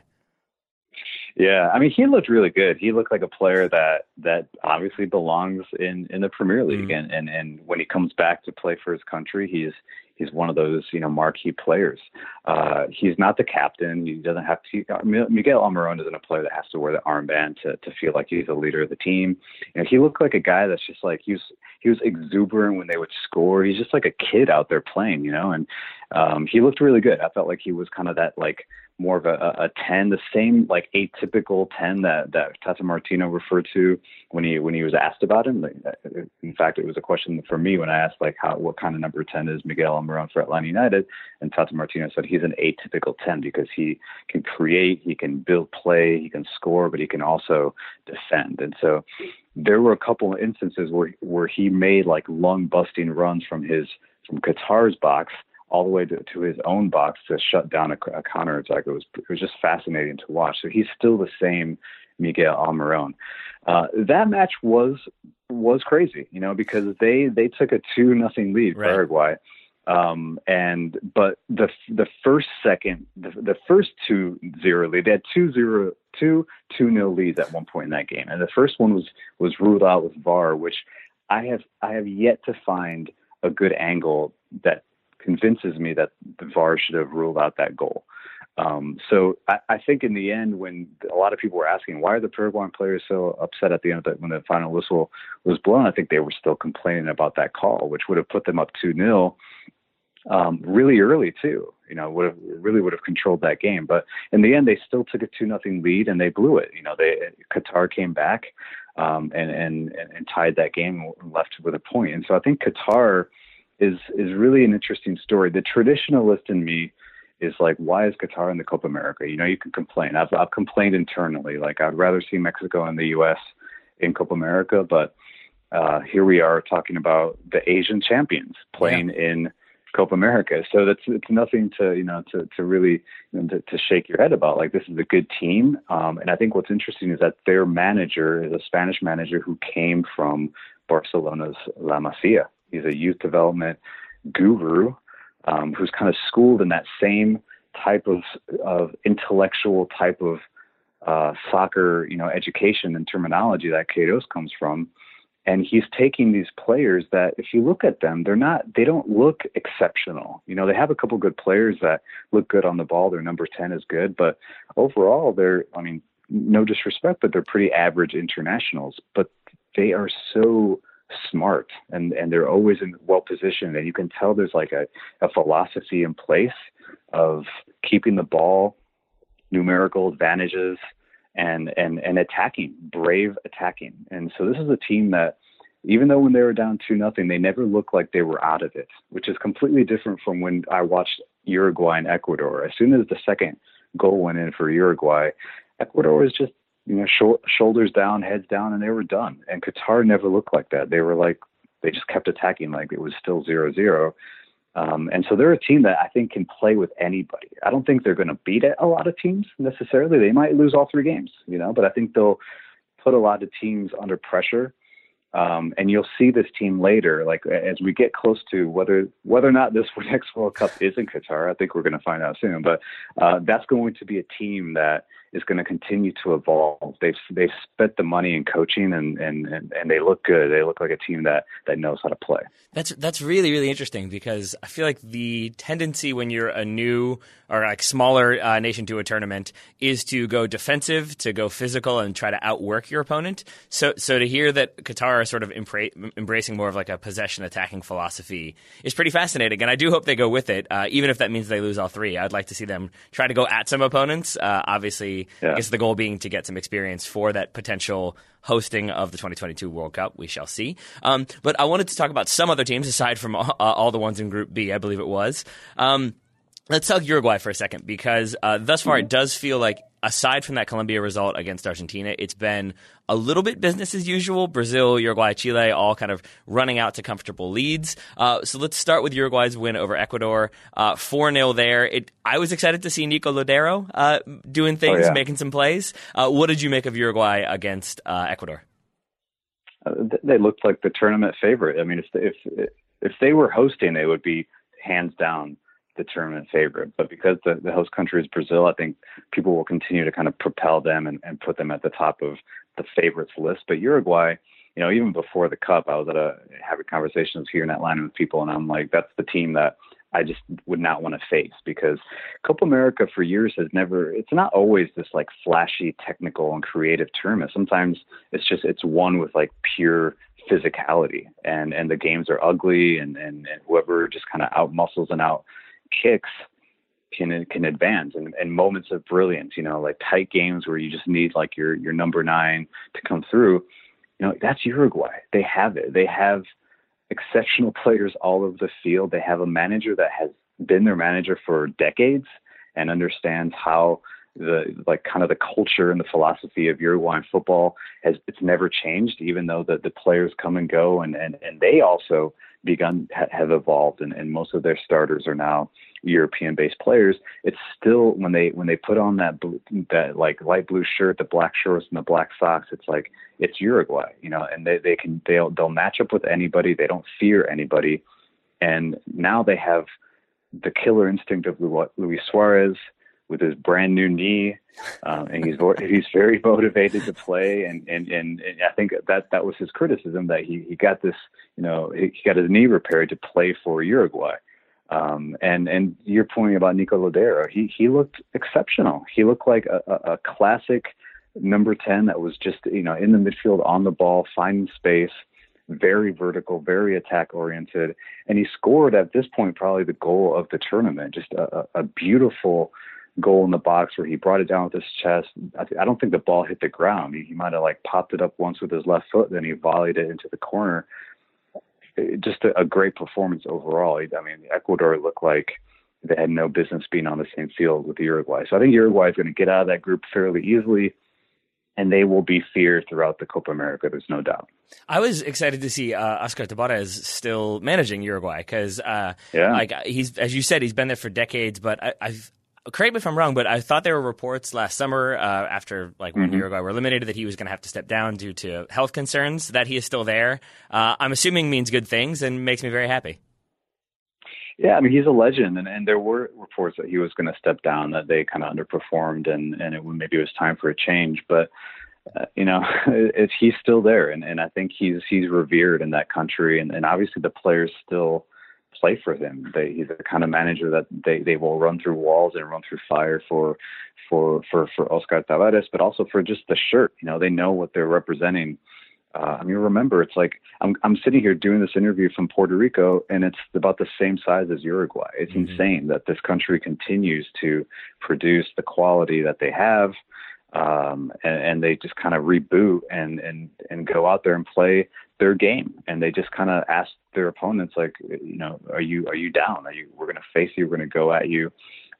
Yeah, I mean, he looked really good. He looked like a player that that obviously belongs in in the Premier League, mm. and and and when he comes back to play for his country, he's he's one of those you know marquee players. Uh, he's not the captain. He doesn't have to. Uh, Miguel Almiron isn't a player that has to wear the armband to to feel like he's a leader of the team. You know, he looked like a guy that's just like he was he was exuberant when they would score. He's just like a kid out there playing, you know, and um, he looked really good. I felt like he was kind of that like more of a, a 10, the same like atypical 10 that, that Tata Martino referred to when he, when he was asked about him. Uh, in fact, it was a question for me when I asked like how, what kind of number 10 is Miguel Almiron for Atlanta United. And Tata Martino said he's an atypical 10 because he can create, he can build play, he can score, but he can also defend. And so there were a couple of instances where, where he made like lung busting runs from his, from Qatar's box all the way to, to his own box to shut down a, a counter attack. It was it was just fascinating to watch. So he's still the same Miguel Almiron. Uh, that match was was crazy, you know, because they they took a two nothing lead right. Paraguay. Um, and but the the first second the, the first two zero lead they had two zero two two nil leads at one point in that game and the first one was was ruled out with VAR which I have I have yet to find a good angle that convinces me that the VAR should have ruled out that goal. Um, so I, I, think in the end, when a lot of people were asking why are the Paraguayan players so upset at the end of the, when the final whistle was blown, I think they were still complaining about that call, which would have put them up two 0 um, really early too. You know, would have really would have controlled that game. But in the end, they still took a two nothing lead and they blew it. You know, they Qatar came back um, and, and and tied that game and left with a point. And so I think Qatar is is really an interesting story. The traditionalist in me is like, why is Qatar in the Copa America? You know, you can complain. I've I've complained internally. Like I'd rather see Mexico and the U.S. in Copa America, but uh, here we are talking about the Asian champions playing yeah. in Copa America. So that's it's nothing to you know to to really you know, to, to shake your head about. Like this is a good team, um, and I think what's interesting is that their manager is a Spanish manager who came from Barcelona's La Masia. He's a youth development guru um, who's kind of schooled in that same type of of intellectual type of uh, soccer, you know, education and terminology that Queiroz comes from. And he's taking these players that if you look at them they're not they don't look exceptional. You know they have a couple good players that look good on the ball. Their number 10 is good but overall they're i mean no disrespect but they're pretty average internationals. But they are so smart and and they're always in well positioned and you can tell there's like a, a philosophy in place of keeping the ball numerical advantages and and and attacking, brave attacking. And so this is a team that even though when they were down two nothing, they never looked like they were out of it, which is completely different from when I watched Uruguay and Ecuador. As soon as the second goal went in for Uruguay, Ecuador was just you know sh- shoulders down, heads down, and they were done. And Qatar never looked like that. They were like they just kept attacking like it was still zero zero. Um, and so they're a team that I think can play with anybody. I don't think they're going to beat a lot of teams necessarily. They might lose all three games, you know, but I think they'll put a lot of teams under pressure. Um, and you'll see this team later, like as we get close to whether whether or not this next World Cup is in Qatar. I think we're going to find out soon. But uh, that's going to be a team that is going to continue to evolve. They've they've spent the money in coaching and, and, and, and they look good. They look like a team that, that knows how to play. That's that's really really interesting because I feel like the tendency when you're a new or like smaller uh, nation to a tournament is to go defensive, to go physical, and try to outwork your opponent. So so to hear that Qatar are sort of embra- embracing more of like a possession attacking philosophy is pretty fascinating, and I do hope they go with it, uh, even if that means they lose all three. I'd like to see them try to go at some opponents. Uh, obviously yeah. I guess the goal being to get some experience for that potential hosting of the 2022 World Cup. We shall see. Um, but I wanted to talk about some other teams aside from all, uh, all the ones in Group B, I believe it was. Um, let's talk Uruguay for a second because uh, thus far it does feel like aside from that Colombia result against Argentina, it's been a little bit business as usual. Brazil, Uruguay, Chile, all kind of running out to comfortable leads. Uh, so let's start with Uruguay's win over Ecuador, uh, four uh, 0 there. It, I was excited to see Nico Lodeiro uh, doing things, oh, yeah. making some plays. Uh, what did you make of Uruguay against uh, Ecuador? they looked like the tournament favorite. I mean, if if if they were hosting, they would be hands down the tournament favorite. But because the, the host country is Brazil, I think people will continue to kind of propel them and, and put them at the top of the favorites list. But Uruguay, you know, even before the cup, I was at a having conversations here in Atlanta with people, and I'm like, that's the team that I just would not want to face because Copa America for years has never. It's not always this like flashy, technical, and creative tournament. Sometimes it's just it's one with like pure physicality, and and the games are ugly, and and, and whoever just kind of out muscles and out kicks can can advance and, and moments of brilliance, you know, like tight games where you just need like your your number nine to come through. You know, that's Uruguay. They have it. They have exceptional players all over the field. They have a manager that has been their manager for decades and understands how the like kind of the culture and the philosophy of Uruguayan football has it's never changed, even though the the players come and go and and and they also begun have evolved and, and most of their starters are now European based players. It's still when they when they put on that blue, that like light blue shirt, the black shorts and the black socks, it's like it's Uruguay, you know, and they they can they'll they'll match up with anybody. They don't fear anybody, and now they have the killer instinct of Luis Suarez with his brand new knee, um, and he's he's very motivated to play. And, and and and I think that that was his criticism that he he got this you know he got his knee repaired to play for Uruguay. Um, and and you're pointing about Nico Lodeiro. He he looked exceptional. He looked like a, a, a classic number ten that was just you know in the midfield on the ball, finding space very vertical, very attack oriented, and he scored at this point probably the goal of the tournament. Just a, a beautiful goal in the box where he brought it down with his chest. I, th- I don't think the ball hit the ground. He, he might have like popped it up once with his left foot, then he volleyed it into the corner. It, just a, a great performance overall. I mean, Ecuador looked like they had no business being on the same field with Uruguay. So I think Uruguay is going to get out of that group fairly easily. and they will be feared throughout the Copa America. There's no doubt. I was excited to see uh, Oscar Tabarez still managing Uruguay because, uh, yeah. like he's as you said, he's been there for decades. But I, I've correct me if I'm wrong, but I thought there were reports last summer uh, after like when mm-hmm. Uruguay were eliminated that he was going to have to step down due to health concerns. That he is still there. Uh, I'm assuming means good things and makes me very happy. Yeah, I mean he's a legend, and, and there were reports that he was going to step down, that they kind of underperformed, and and it, maybe it was time for a change. But uh, you know, he's still there, and and I think he's he's revered in that country, and and obviously the players still play for him. They, he's the kind of manager that they, they will run through walls and run through fire for for for for Oscar Tabarez, but also for just the shirt. You know, they know what they're representing uh, I mean, remember, it's like I'm I'm sitting here doing this interview from Puerto Rico, and it's about the same size as Uruguay. It's mm-hmm. insane that this country continues to produce the quality that they have, um, and, and they just kind of reboot and and and go out there and play their game, and they just kind of ask their opponents, like, you know, are you are you down? Are you we're going to face you? We're going to go at you.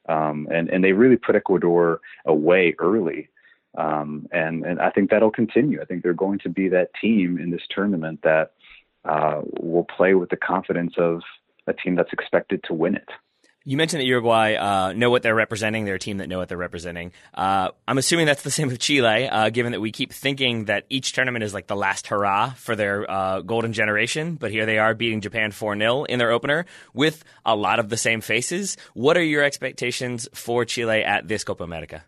Um, and and they really put Ecuador away early um, and, and I think that'll continue. I think they're going to be that team in this tournament that uh, will play with the confidence of a team that's expected to win it. You mentioned that Uruguay uh, know what they're representing. They're a team that know what they're representing. Uh, I'm assuming that's the same with Chile, uh, given that we keep thinking that each tournament is like the last hurrah for their uh, golden generation. But here they are beating Japan 4 0 in their opener with a lot of the same faces. What are your expectations for Chile at this Copa America?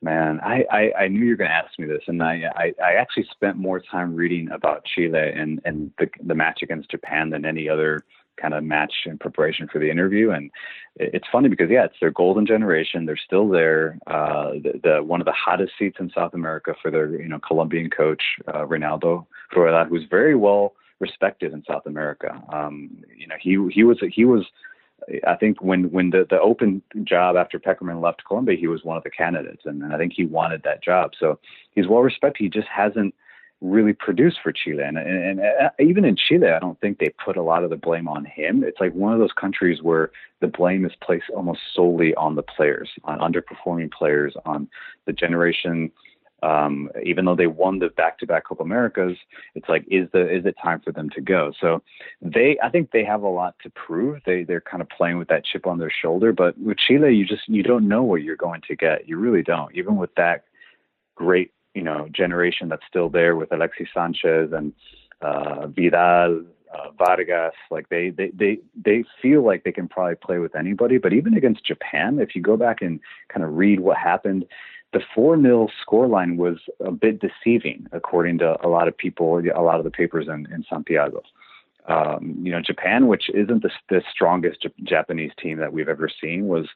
Man, I, I, I knew you were going to ask me this, and I, I, I actually spent more time reading about Chile and, and the, the match against Japan than any other kind of match in preparation for the interview. And it's funny because yeah, it's their golden generation. They're still there. Uh, the, the one of the hottest seats in South America for their you know Colombian coach uh, Reinaldo Rueda, who's very well respected in South America. Um, you know, he he was he was I think when when the the open job after Pekerman left Colombia, he was one of the candidates, and, and I think he wanted that job. So he's well respected. He just hasn't really produced for Chile, and, and, and uh, even in Chile, I don't think they put a lot of the blame on him. It's like one of those countries where the blame is placed almost solely on the players, on underperforming players, on the generation um, even though they won the back-to-back Copa Americas, it's like, is the is it time for them to go? So they, I think they have a lot to prove. They they're kind of playing with that chip on their shoulder. But with Chile, you just you don't know what you're going to get. You really don't. Even with that great you know generation that's still there with Alexis Sanchez and uh, Vidal, uh, Vargas, like they, they they they feel like they can probably play with anybody. But even against Japan, if you go back and kind of read what happened, the 4 0 scoreline was a bit deceiving, according to a lot of people, a lot of the papers in, in Santiago. Um, you know, Japan, which isn't the, the strongest J- Japanese team that we've ever seen, was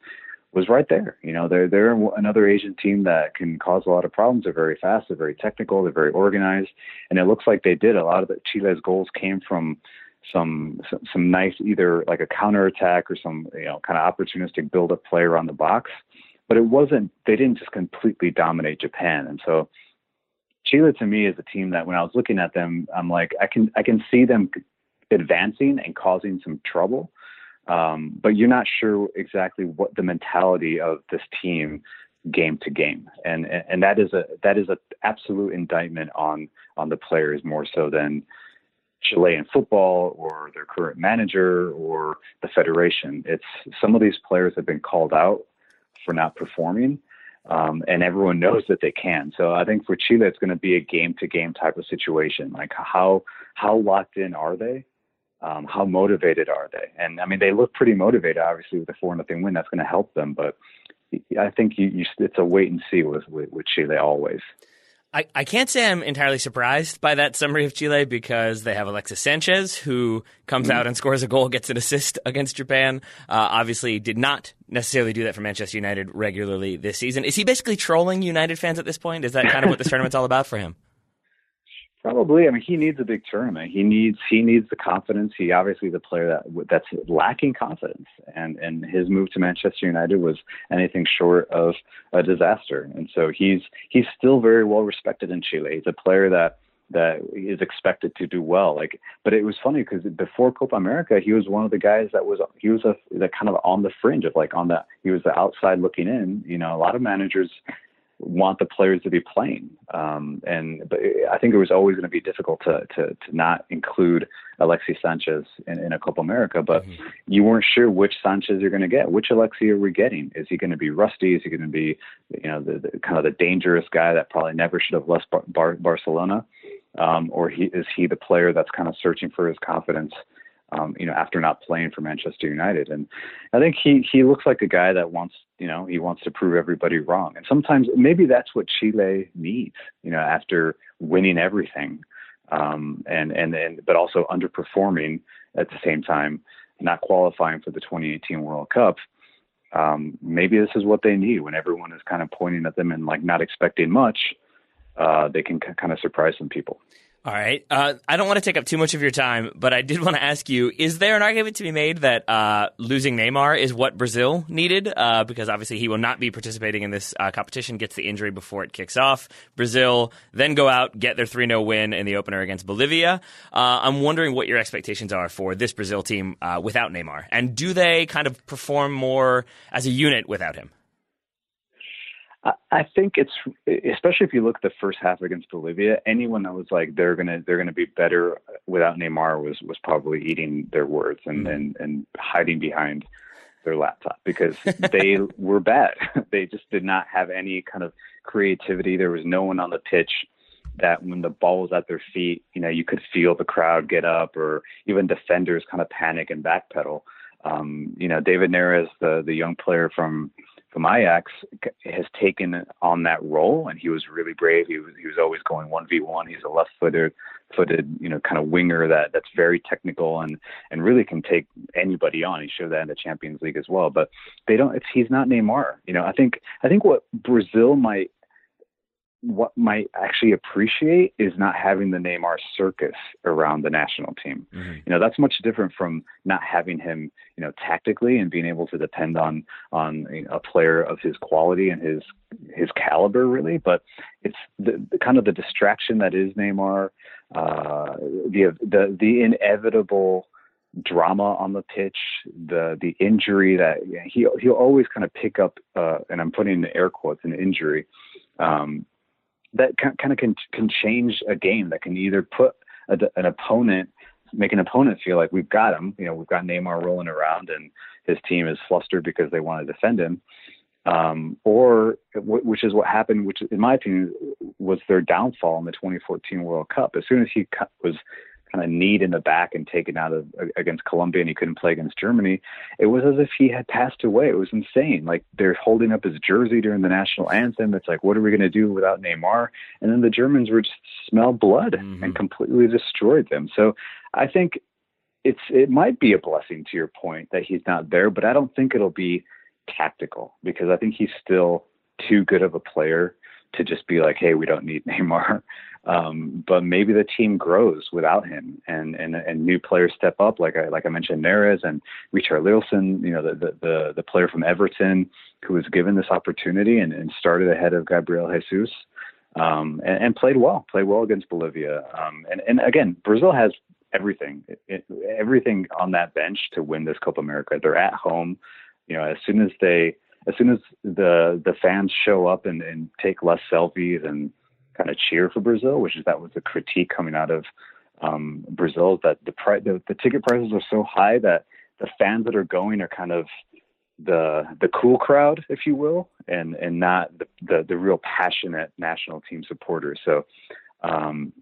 was right there. You know, they're they're another Asian team that can cause a lot of problems. They're very fast. They're very technical. They're very organized, and it looks like they did. A lot of the Chile's goals came from some some, nice either like a counter attack or some you know kind of opportunistic build up play around the box but it wasn't they didn't just completely dominate Japan. And so Chile to me is a team that when I was looking at them, I'm like I can I can see them advancing and causing some trouble. Um, but you're not sure exactly what the mentality of this team game to game and and that is a that is a absolute indictment on on the players more so than Chilean football or their current manager or the federation. It's some of these players have been called out for not performing. Um, and everyone knows that they can. So I think for Chile, it's going to be a game to game type of situation. Like how how locked in are they? Um, how motivated are they? And I mean, they look pretty motivated. Obviously, with a four nothing win, that's going to help them. But I think you, you, it's a wait and see with, with, with Chile always. I, I can't say I'm entirely surprised by that summary of Chile because they have Alexis Sanchez, who comes mm-hmm. out and scores a goal, gets an assist against Japan. Uh, obviously, did not necessarily do that for Manchester United regularly this season. Is he basically trolling United fans at this point? Is that kind of what this tournament's all about for him? Probably. I mean, he needs a big tournament. He needs he needs the confidence. He obviously the player that that's lacking confidence, and and his move to Manchester United was anything short of a disaster. And so he's he's still very well respected in Chile. He's a player that that is expected to do well. Like, but it was funny because before Copa America, he was one of the guys that was he was a that kind of on the fringe of like on the he was the outside looking in. You know, a lot of managers want the players to be playing. Um, and but I think it was always going to be difficult to, to, to not include Alexi Sanchez in, in a Copa America. But mm-hmm. you weren't sure which Sanchez you're going to get. Which Alexi are we getting? Is he going to be rusty? Is he going to be, you know, the, the, kind of the dangerous guy that probably never should have left Bar- Bar- Barcelona? Um, or he, is he the player that's kind of searching for his confidence? Um, you know, after not playing for Manchester United. And I think he he looks like a guy that wants, you know, he wants to prove everybody wrong. And sometimes maybe that's what Chile needs, you know, after winning everything, um, and and and but also underperforming at the same time, not qualifying for the 2018 World Cup. Um, maybe this is what they need when everyone is kind of pointing at them and like not expecting much. Uh, they can kind of surprise some people. All right. Uh, I don't want to take up too much of your time, but I did want to ask you: Is there an argument to be made that uh, losing Neymar is what Brazil needed? Uh, because obviously he will not be participating in this uh, competition. Gets the injury before it kicks off. Brazil then go out, get their three 0 win in the opener against Bolivia. Uh, I'm wondering what your expectations are for this Brazil team uh, without Neymar, and do they kind of perform more as a unit without him? I think it's especially if you look at the first half against Bolivia. Anyone that was like they're gonna they're gonna be better without Neymar was was probably eating their words and mm-hmm. and, and hiding behind their laptop because they were bad. they just did not have any kind of creativity. There was no one on the pitch that when the ball was at their feet, you know, you could feel the crowd get up or even defenders kind of panic and backpedal. Um, you know, David Neres, the the young player from from ex has taken on that role, and he was really brave. He was he was always going one v one. He's a left-footed, footed, you know, kind of winger that that's very technical and and really can take anybody on. He showed that in the Champions League as well. But they don't. It's, he's not Neymar. You know, I think I think what Brazil might what might actually appreciate is not having the Neymar circus around the national team. Mm-hmm. You know, that's much different from not having him, you know, tactically and being able to depend on on you know, a player of his quality and his his caliber, really. But it's the, the kind of the distraction that is Neymar, uh, the the the inevitable drama on the pitch, the the injury that he he'll always kind of pick up, uh, and I'm putting in air quotes an injury. Um, that kind of can can change a game. That can either put a, an opponent, make an opponent feel like we've got him. You know, we've got Neymar rolling around, and his team is flustered because they want to defend him. Um, or which is what happened, which in my opinion was their downfall in the 2014 World Cup. As soon as he was kind of kneed in the back and taken out of against Colombia and he couldn't play against Germany, it was as if he had passed away. It was insane. Like they're holding up his jersey during the national anthem. It's like, what are we going to do without Neymar? And then the Germans were just smell blood mm-hmm. and completely destroyed them. So I think it's it might be a blessing to your point that he's not there, but I don't think it'll be tactical because I think he's still too good of a player to just be like, hey, we don't need Neymar. Um, but maybe the team grows without him, and and and new players step up, like I like I mentioned, Neres and Richarlison, you know, the the the, the player from Everton who was given this opportunity and, and started ahead of Gabriel Jesus. Um, and, and played well, played well against Bolivia. Um, and, and again, Brazil has everything, it, everything on that bench to win this Copa America. They're at home. You know, as soon as they, as soon as the the fans show up and, and take less selfies and kind of cheer for Brazil, which is that was a critique coming out of um, Brazil that the, pri- the the ticket prices are so high that the fans that are going are kind of the the cool crowd, if you will, and and not the the, the real passionate national team supporters. So, um,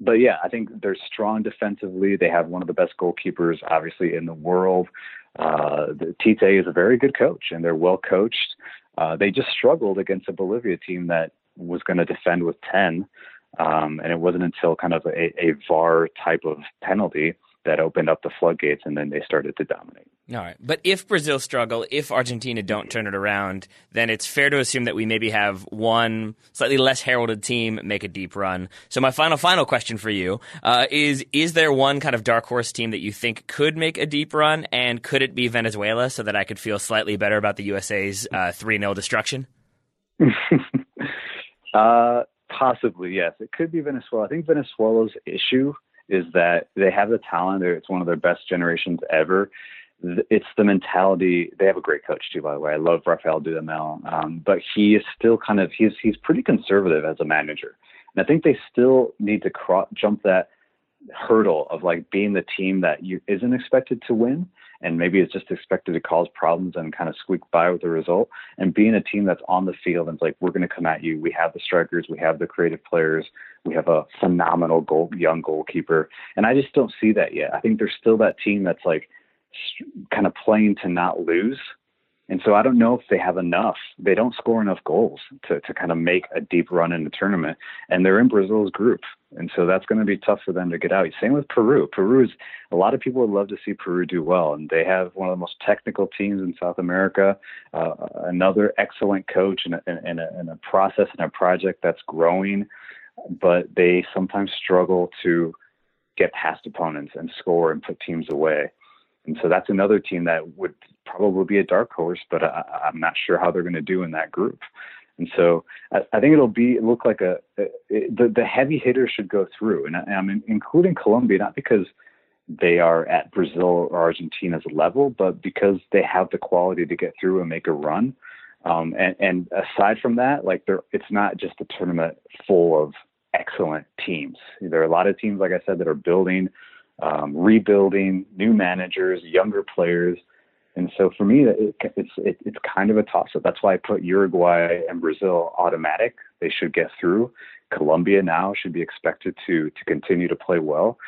but yeah, I think they're strong defensively. They have one of the best goalkeepers, obviously, in the world. Uh, Tite is a very good coach, and they're well coached. Uh, they just struggled against a Bolivia team that was going to defend with 10. Um, and it wasn't until kind of a, a VAR type of penalty that opened up the floodgates and then they started to dominate. All right. But if Brazil struggle, if Argentina don't turn it around, then it's fair to assume that we maybe have one slightly less heralded team make a deep run. So my final, final question for you uh, is, is there one kind of dark horse team that you think could make a deep run? And could it be Venezuela so that I could feel slightly better about the USA's uh, 3 0 destruction? Uh, possibly, yes. It could be Venezuela. I think Venezuela's issue is that they have the talent. It's one of their best generations ever. It's the mentality. They have a great coach too, by the way. I love Rafael Dudamel, um, but he is still kind of he's he's pretty conservative as a manager, and I think they still need to cro- jump that hurdle of like being the team that you isn't expected to win and maybe it's just expected to cause problems and kind of squeak by with the result and being a team that's on the field and it's like we're going to come at you we have the strikers we have the creative players we have a phenomenal goal young goalkeeper and i just don't see that yet i think there's still that team that's like kind of playing to not lose and so I don't know if they have enough. They don't score enough goals to, to kind of make a deep run in the tournament. And they're in Brazil's group. And so that's going to be tough for them to get out. Same with Peru. Peru is a lot of people would love to see Peru do well. And they have one of the most technical teams in South America, uh, another excellent coach and a, and, a, and a process and a project that's growing. But they sometimes struggle to get past opponents and score and put teams away. And so that's another team that would probably be a dark horse, but I, am not sure how they're going to do in that group. And so I, I think it'll be look like a, a it, the the heavy hitters should go through, and I, I'm including Colombia not because they are at Brazil or Argentina's level, but because they have the quality to get through and make a run. Um, and, and aside from that, like there, it's not just a tournament full of excellent teams. There are a lot of teams, like I said, that are building um, rebuilding, new managers, younger players. And so for me, it, it's it, it's kind of a toss up. That's why I put Uruguay and Brazil automatic. They should get through. Colombia now should be expected to to continue to play well.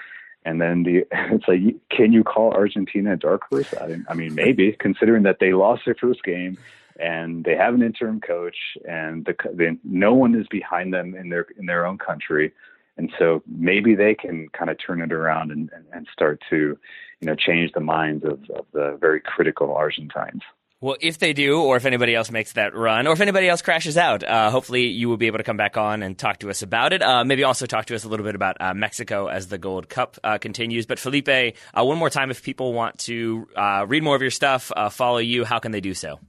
And then the it's like, can you call Argentina a dark horse? I, I mean, maybe considering that they lost their first game and they have an interim coach and the, the no one is behind them in their in their own country. And so maybe they can kind of turn it around and, and, start to, you know, change the minds of, of the very critical Argentines. Well, if they do, or if anybody else makes that run, or if anybody else crashes out, uh, hopefully you will be able to come back on and talk to us about it. Uh, maybe also talk to us a little bit about uh, Mexico as the Gold Cup uh, continues. But Felipe, uh, one more time, if people want to uh, read more of your stuff, follow you, how can they do so?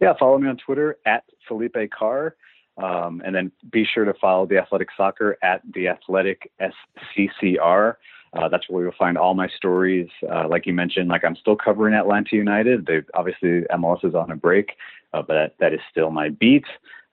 Yeah, follow me on Twitter at Felipe Carr. Um, and then be sure to follow the Athletic Soccer at the Athletic SCCR. Uh, that's where you'll find all my stories. Uh, like you mentioned, like I'm still covering Atlanta United. They obviously MLS is on a break, uh, but that, that is still my beat.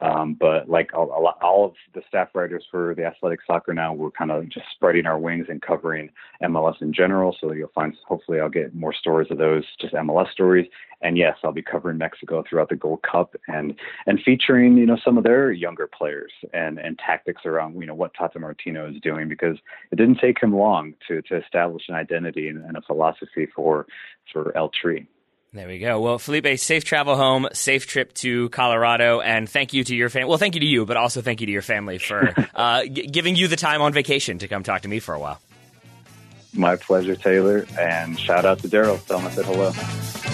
Um, but like a, a lot, all of the staff writers for the athletic soccer now, we're kind of just spreading our wings and covering MLS in general. So you'll find, hopefully, I'll get more stories of those, just MLS stories. And yes, I'll be covering Mexico throughout the Gold Cup and and featuring you know some of their younger players and and tactics around you know what Tata Martino is doing because it didn't take him long to to establish an identity and, and a philosophy for for El Tri. There we go. Well, Felipe, safe travel home, safe trip to Colorado, and thank you to your family. Well, thank you to you, but also thank you to your family for uh, g- giving you the time on vacation to come talk to me for a while. My pleasure, Taylor, and shout out to Daryl. Tell him I said hello.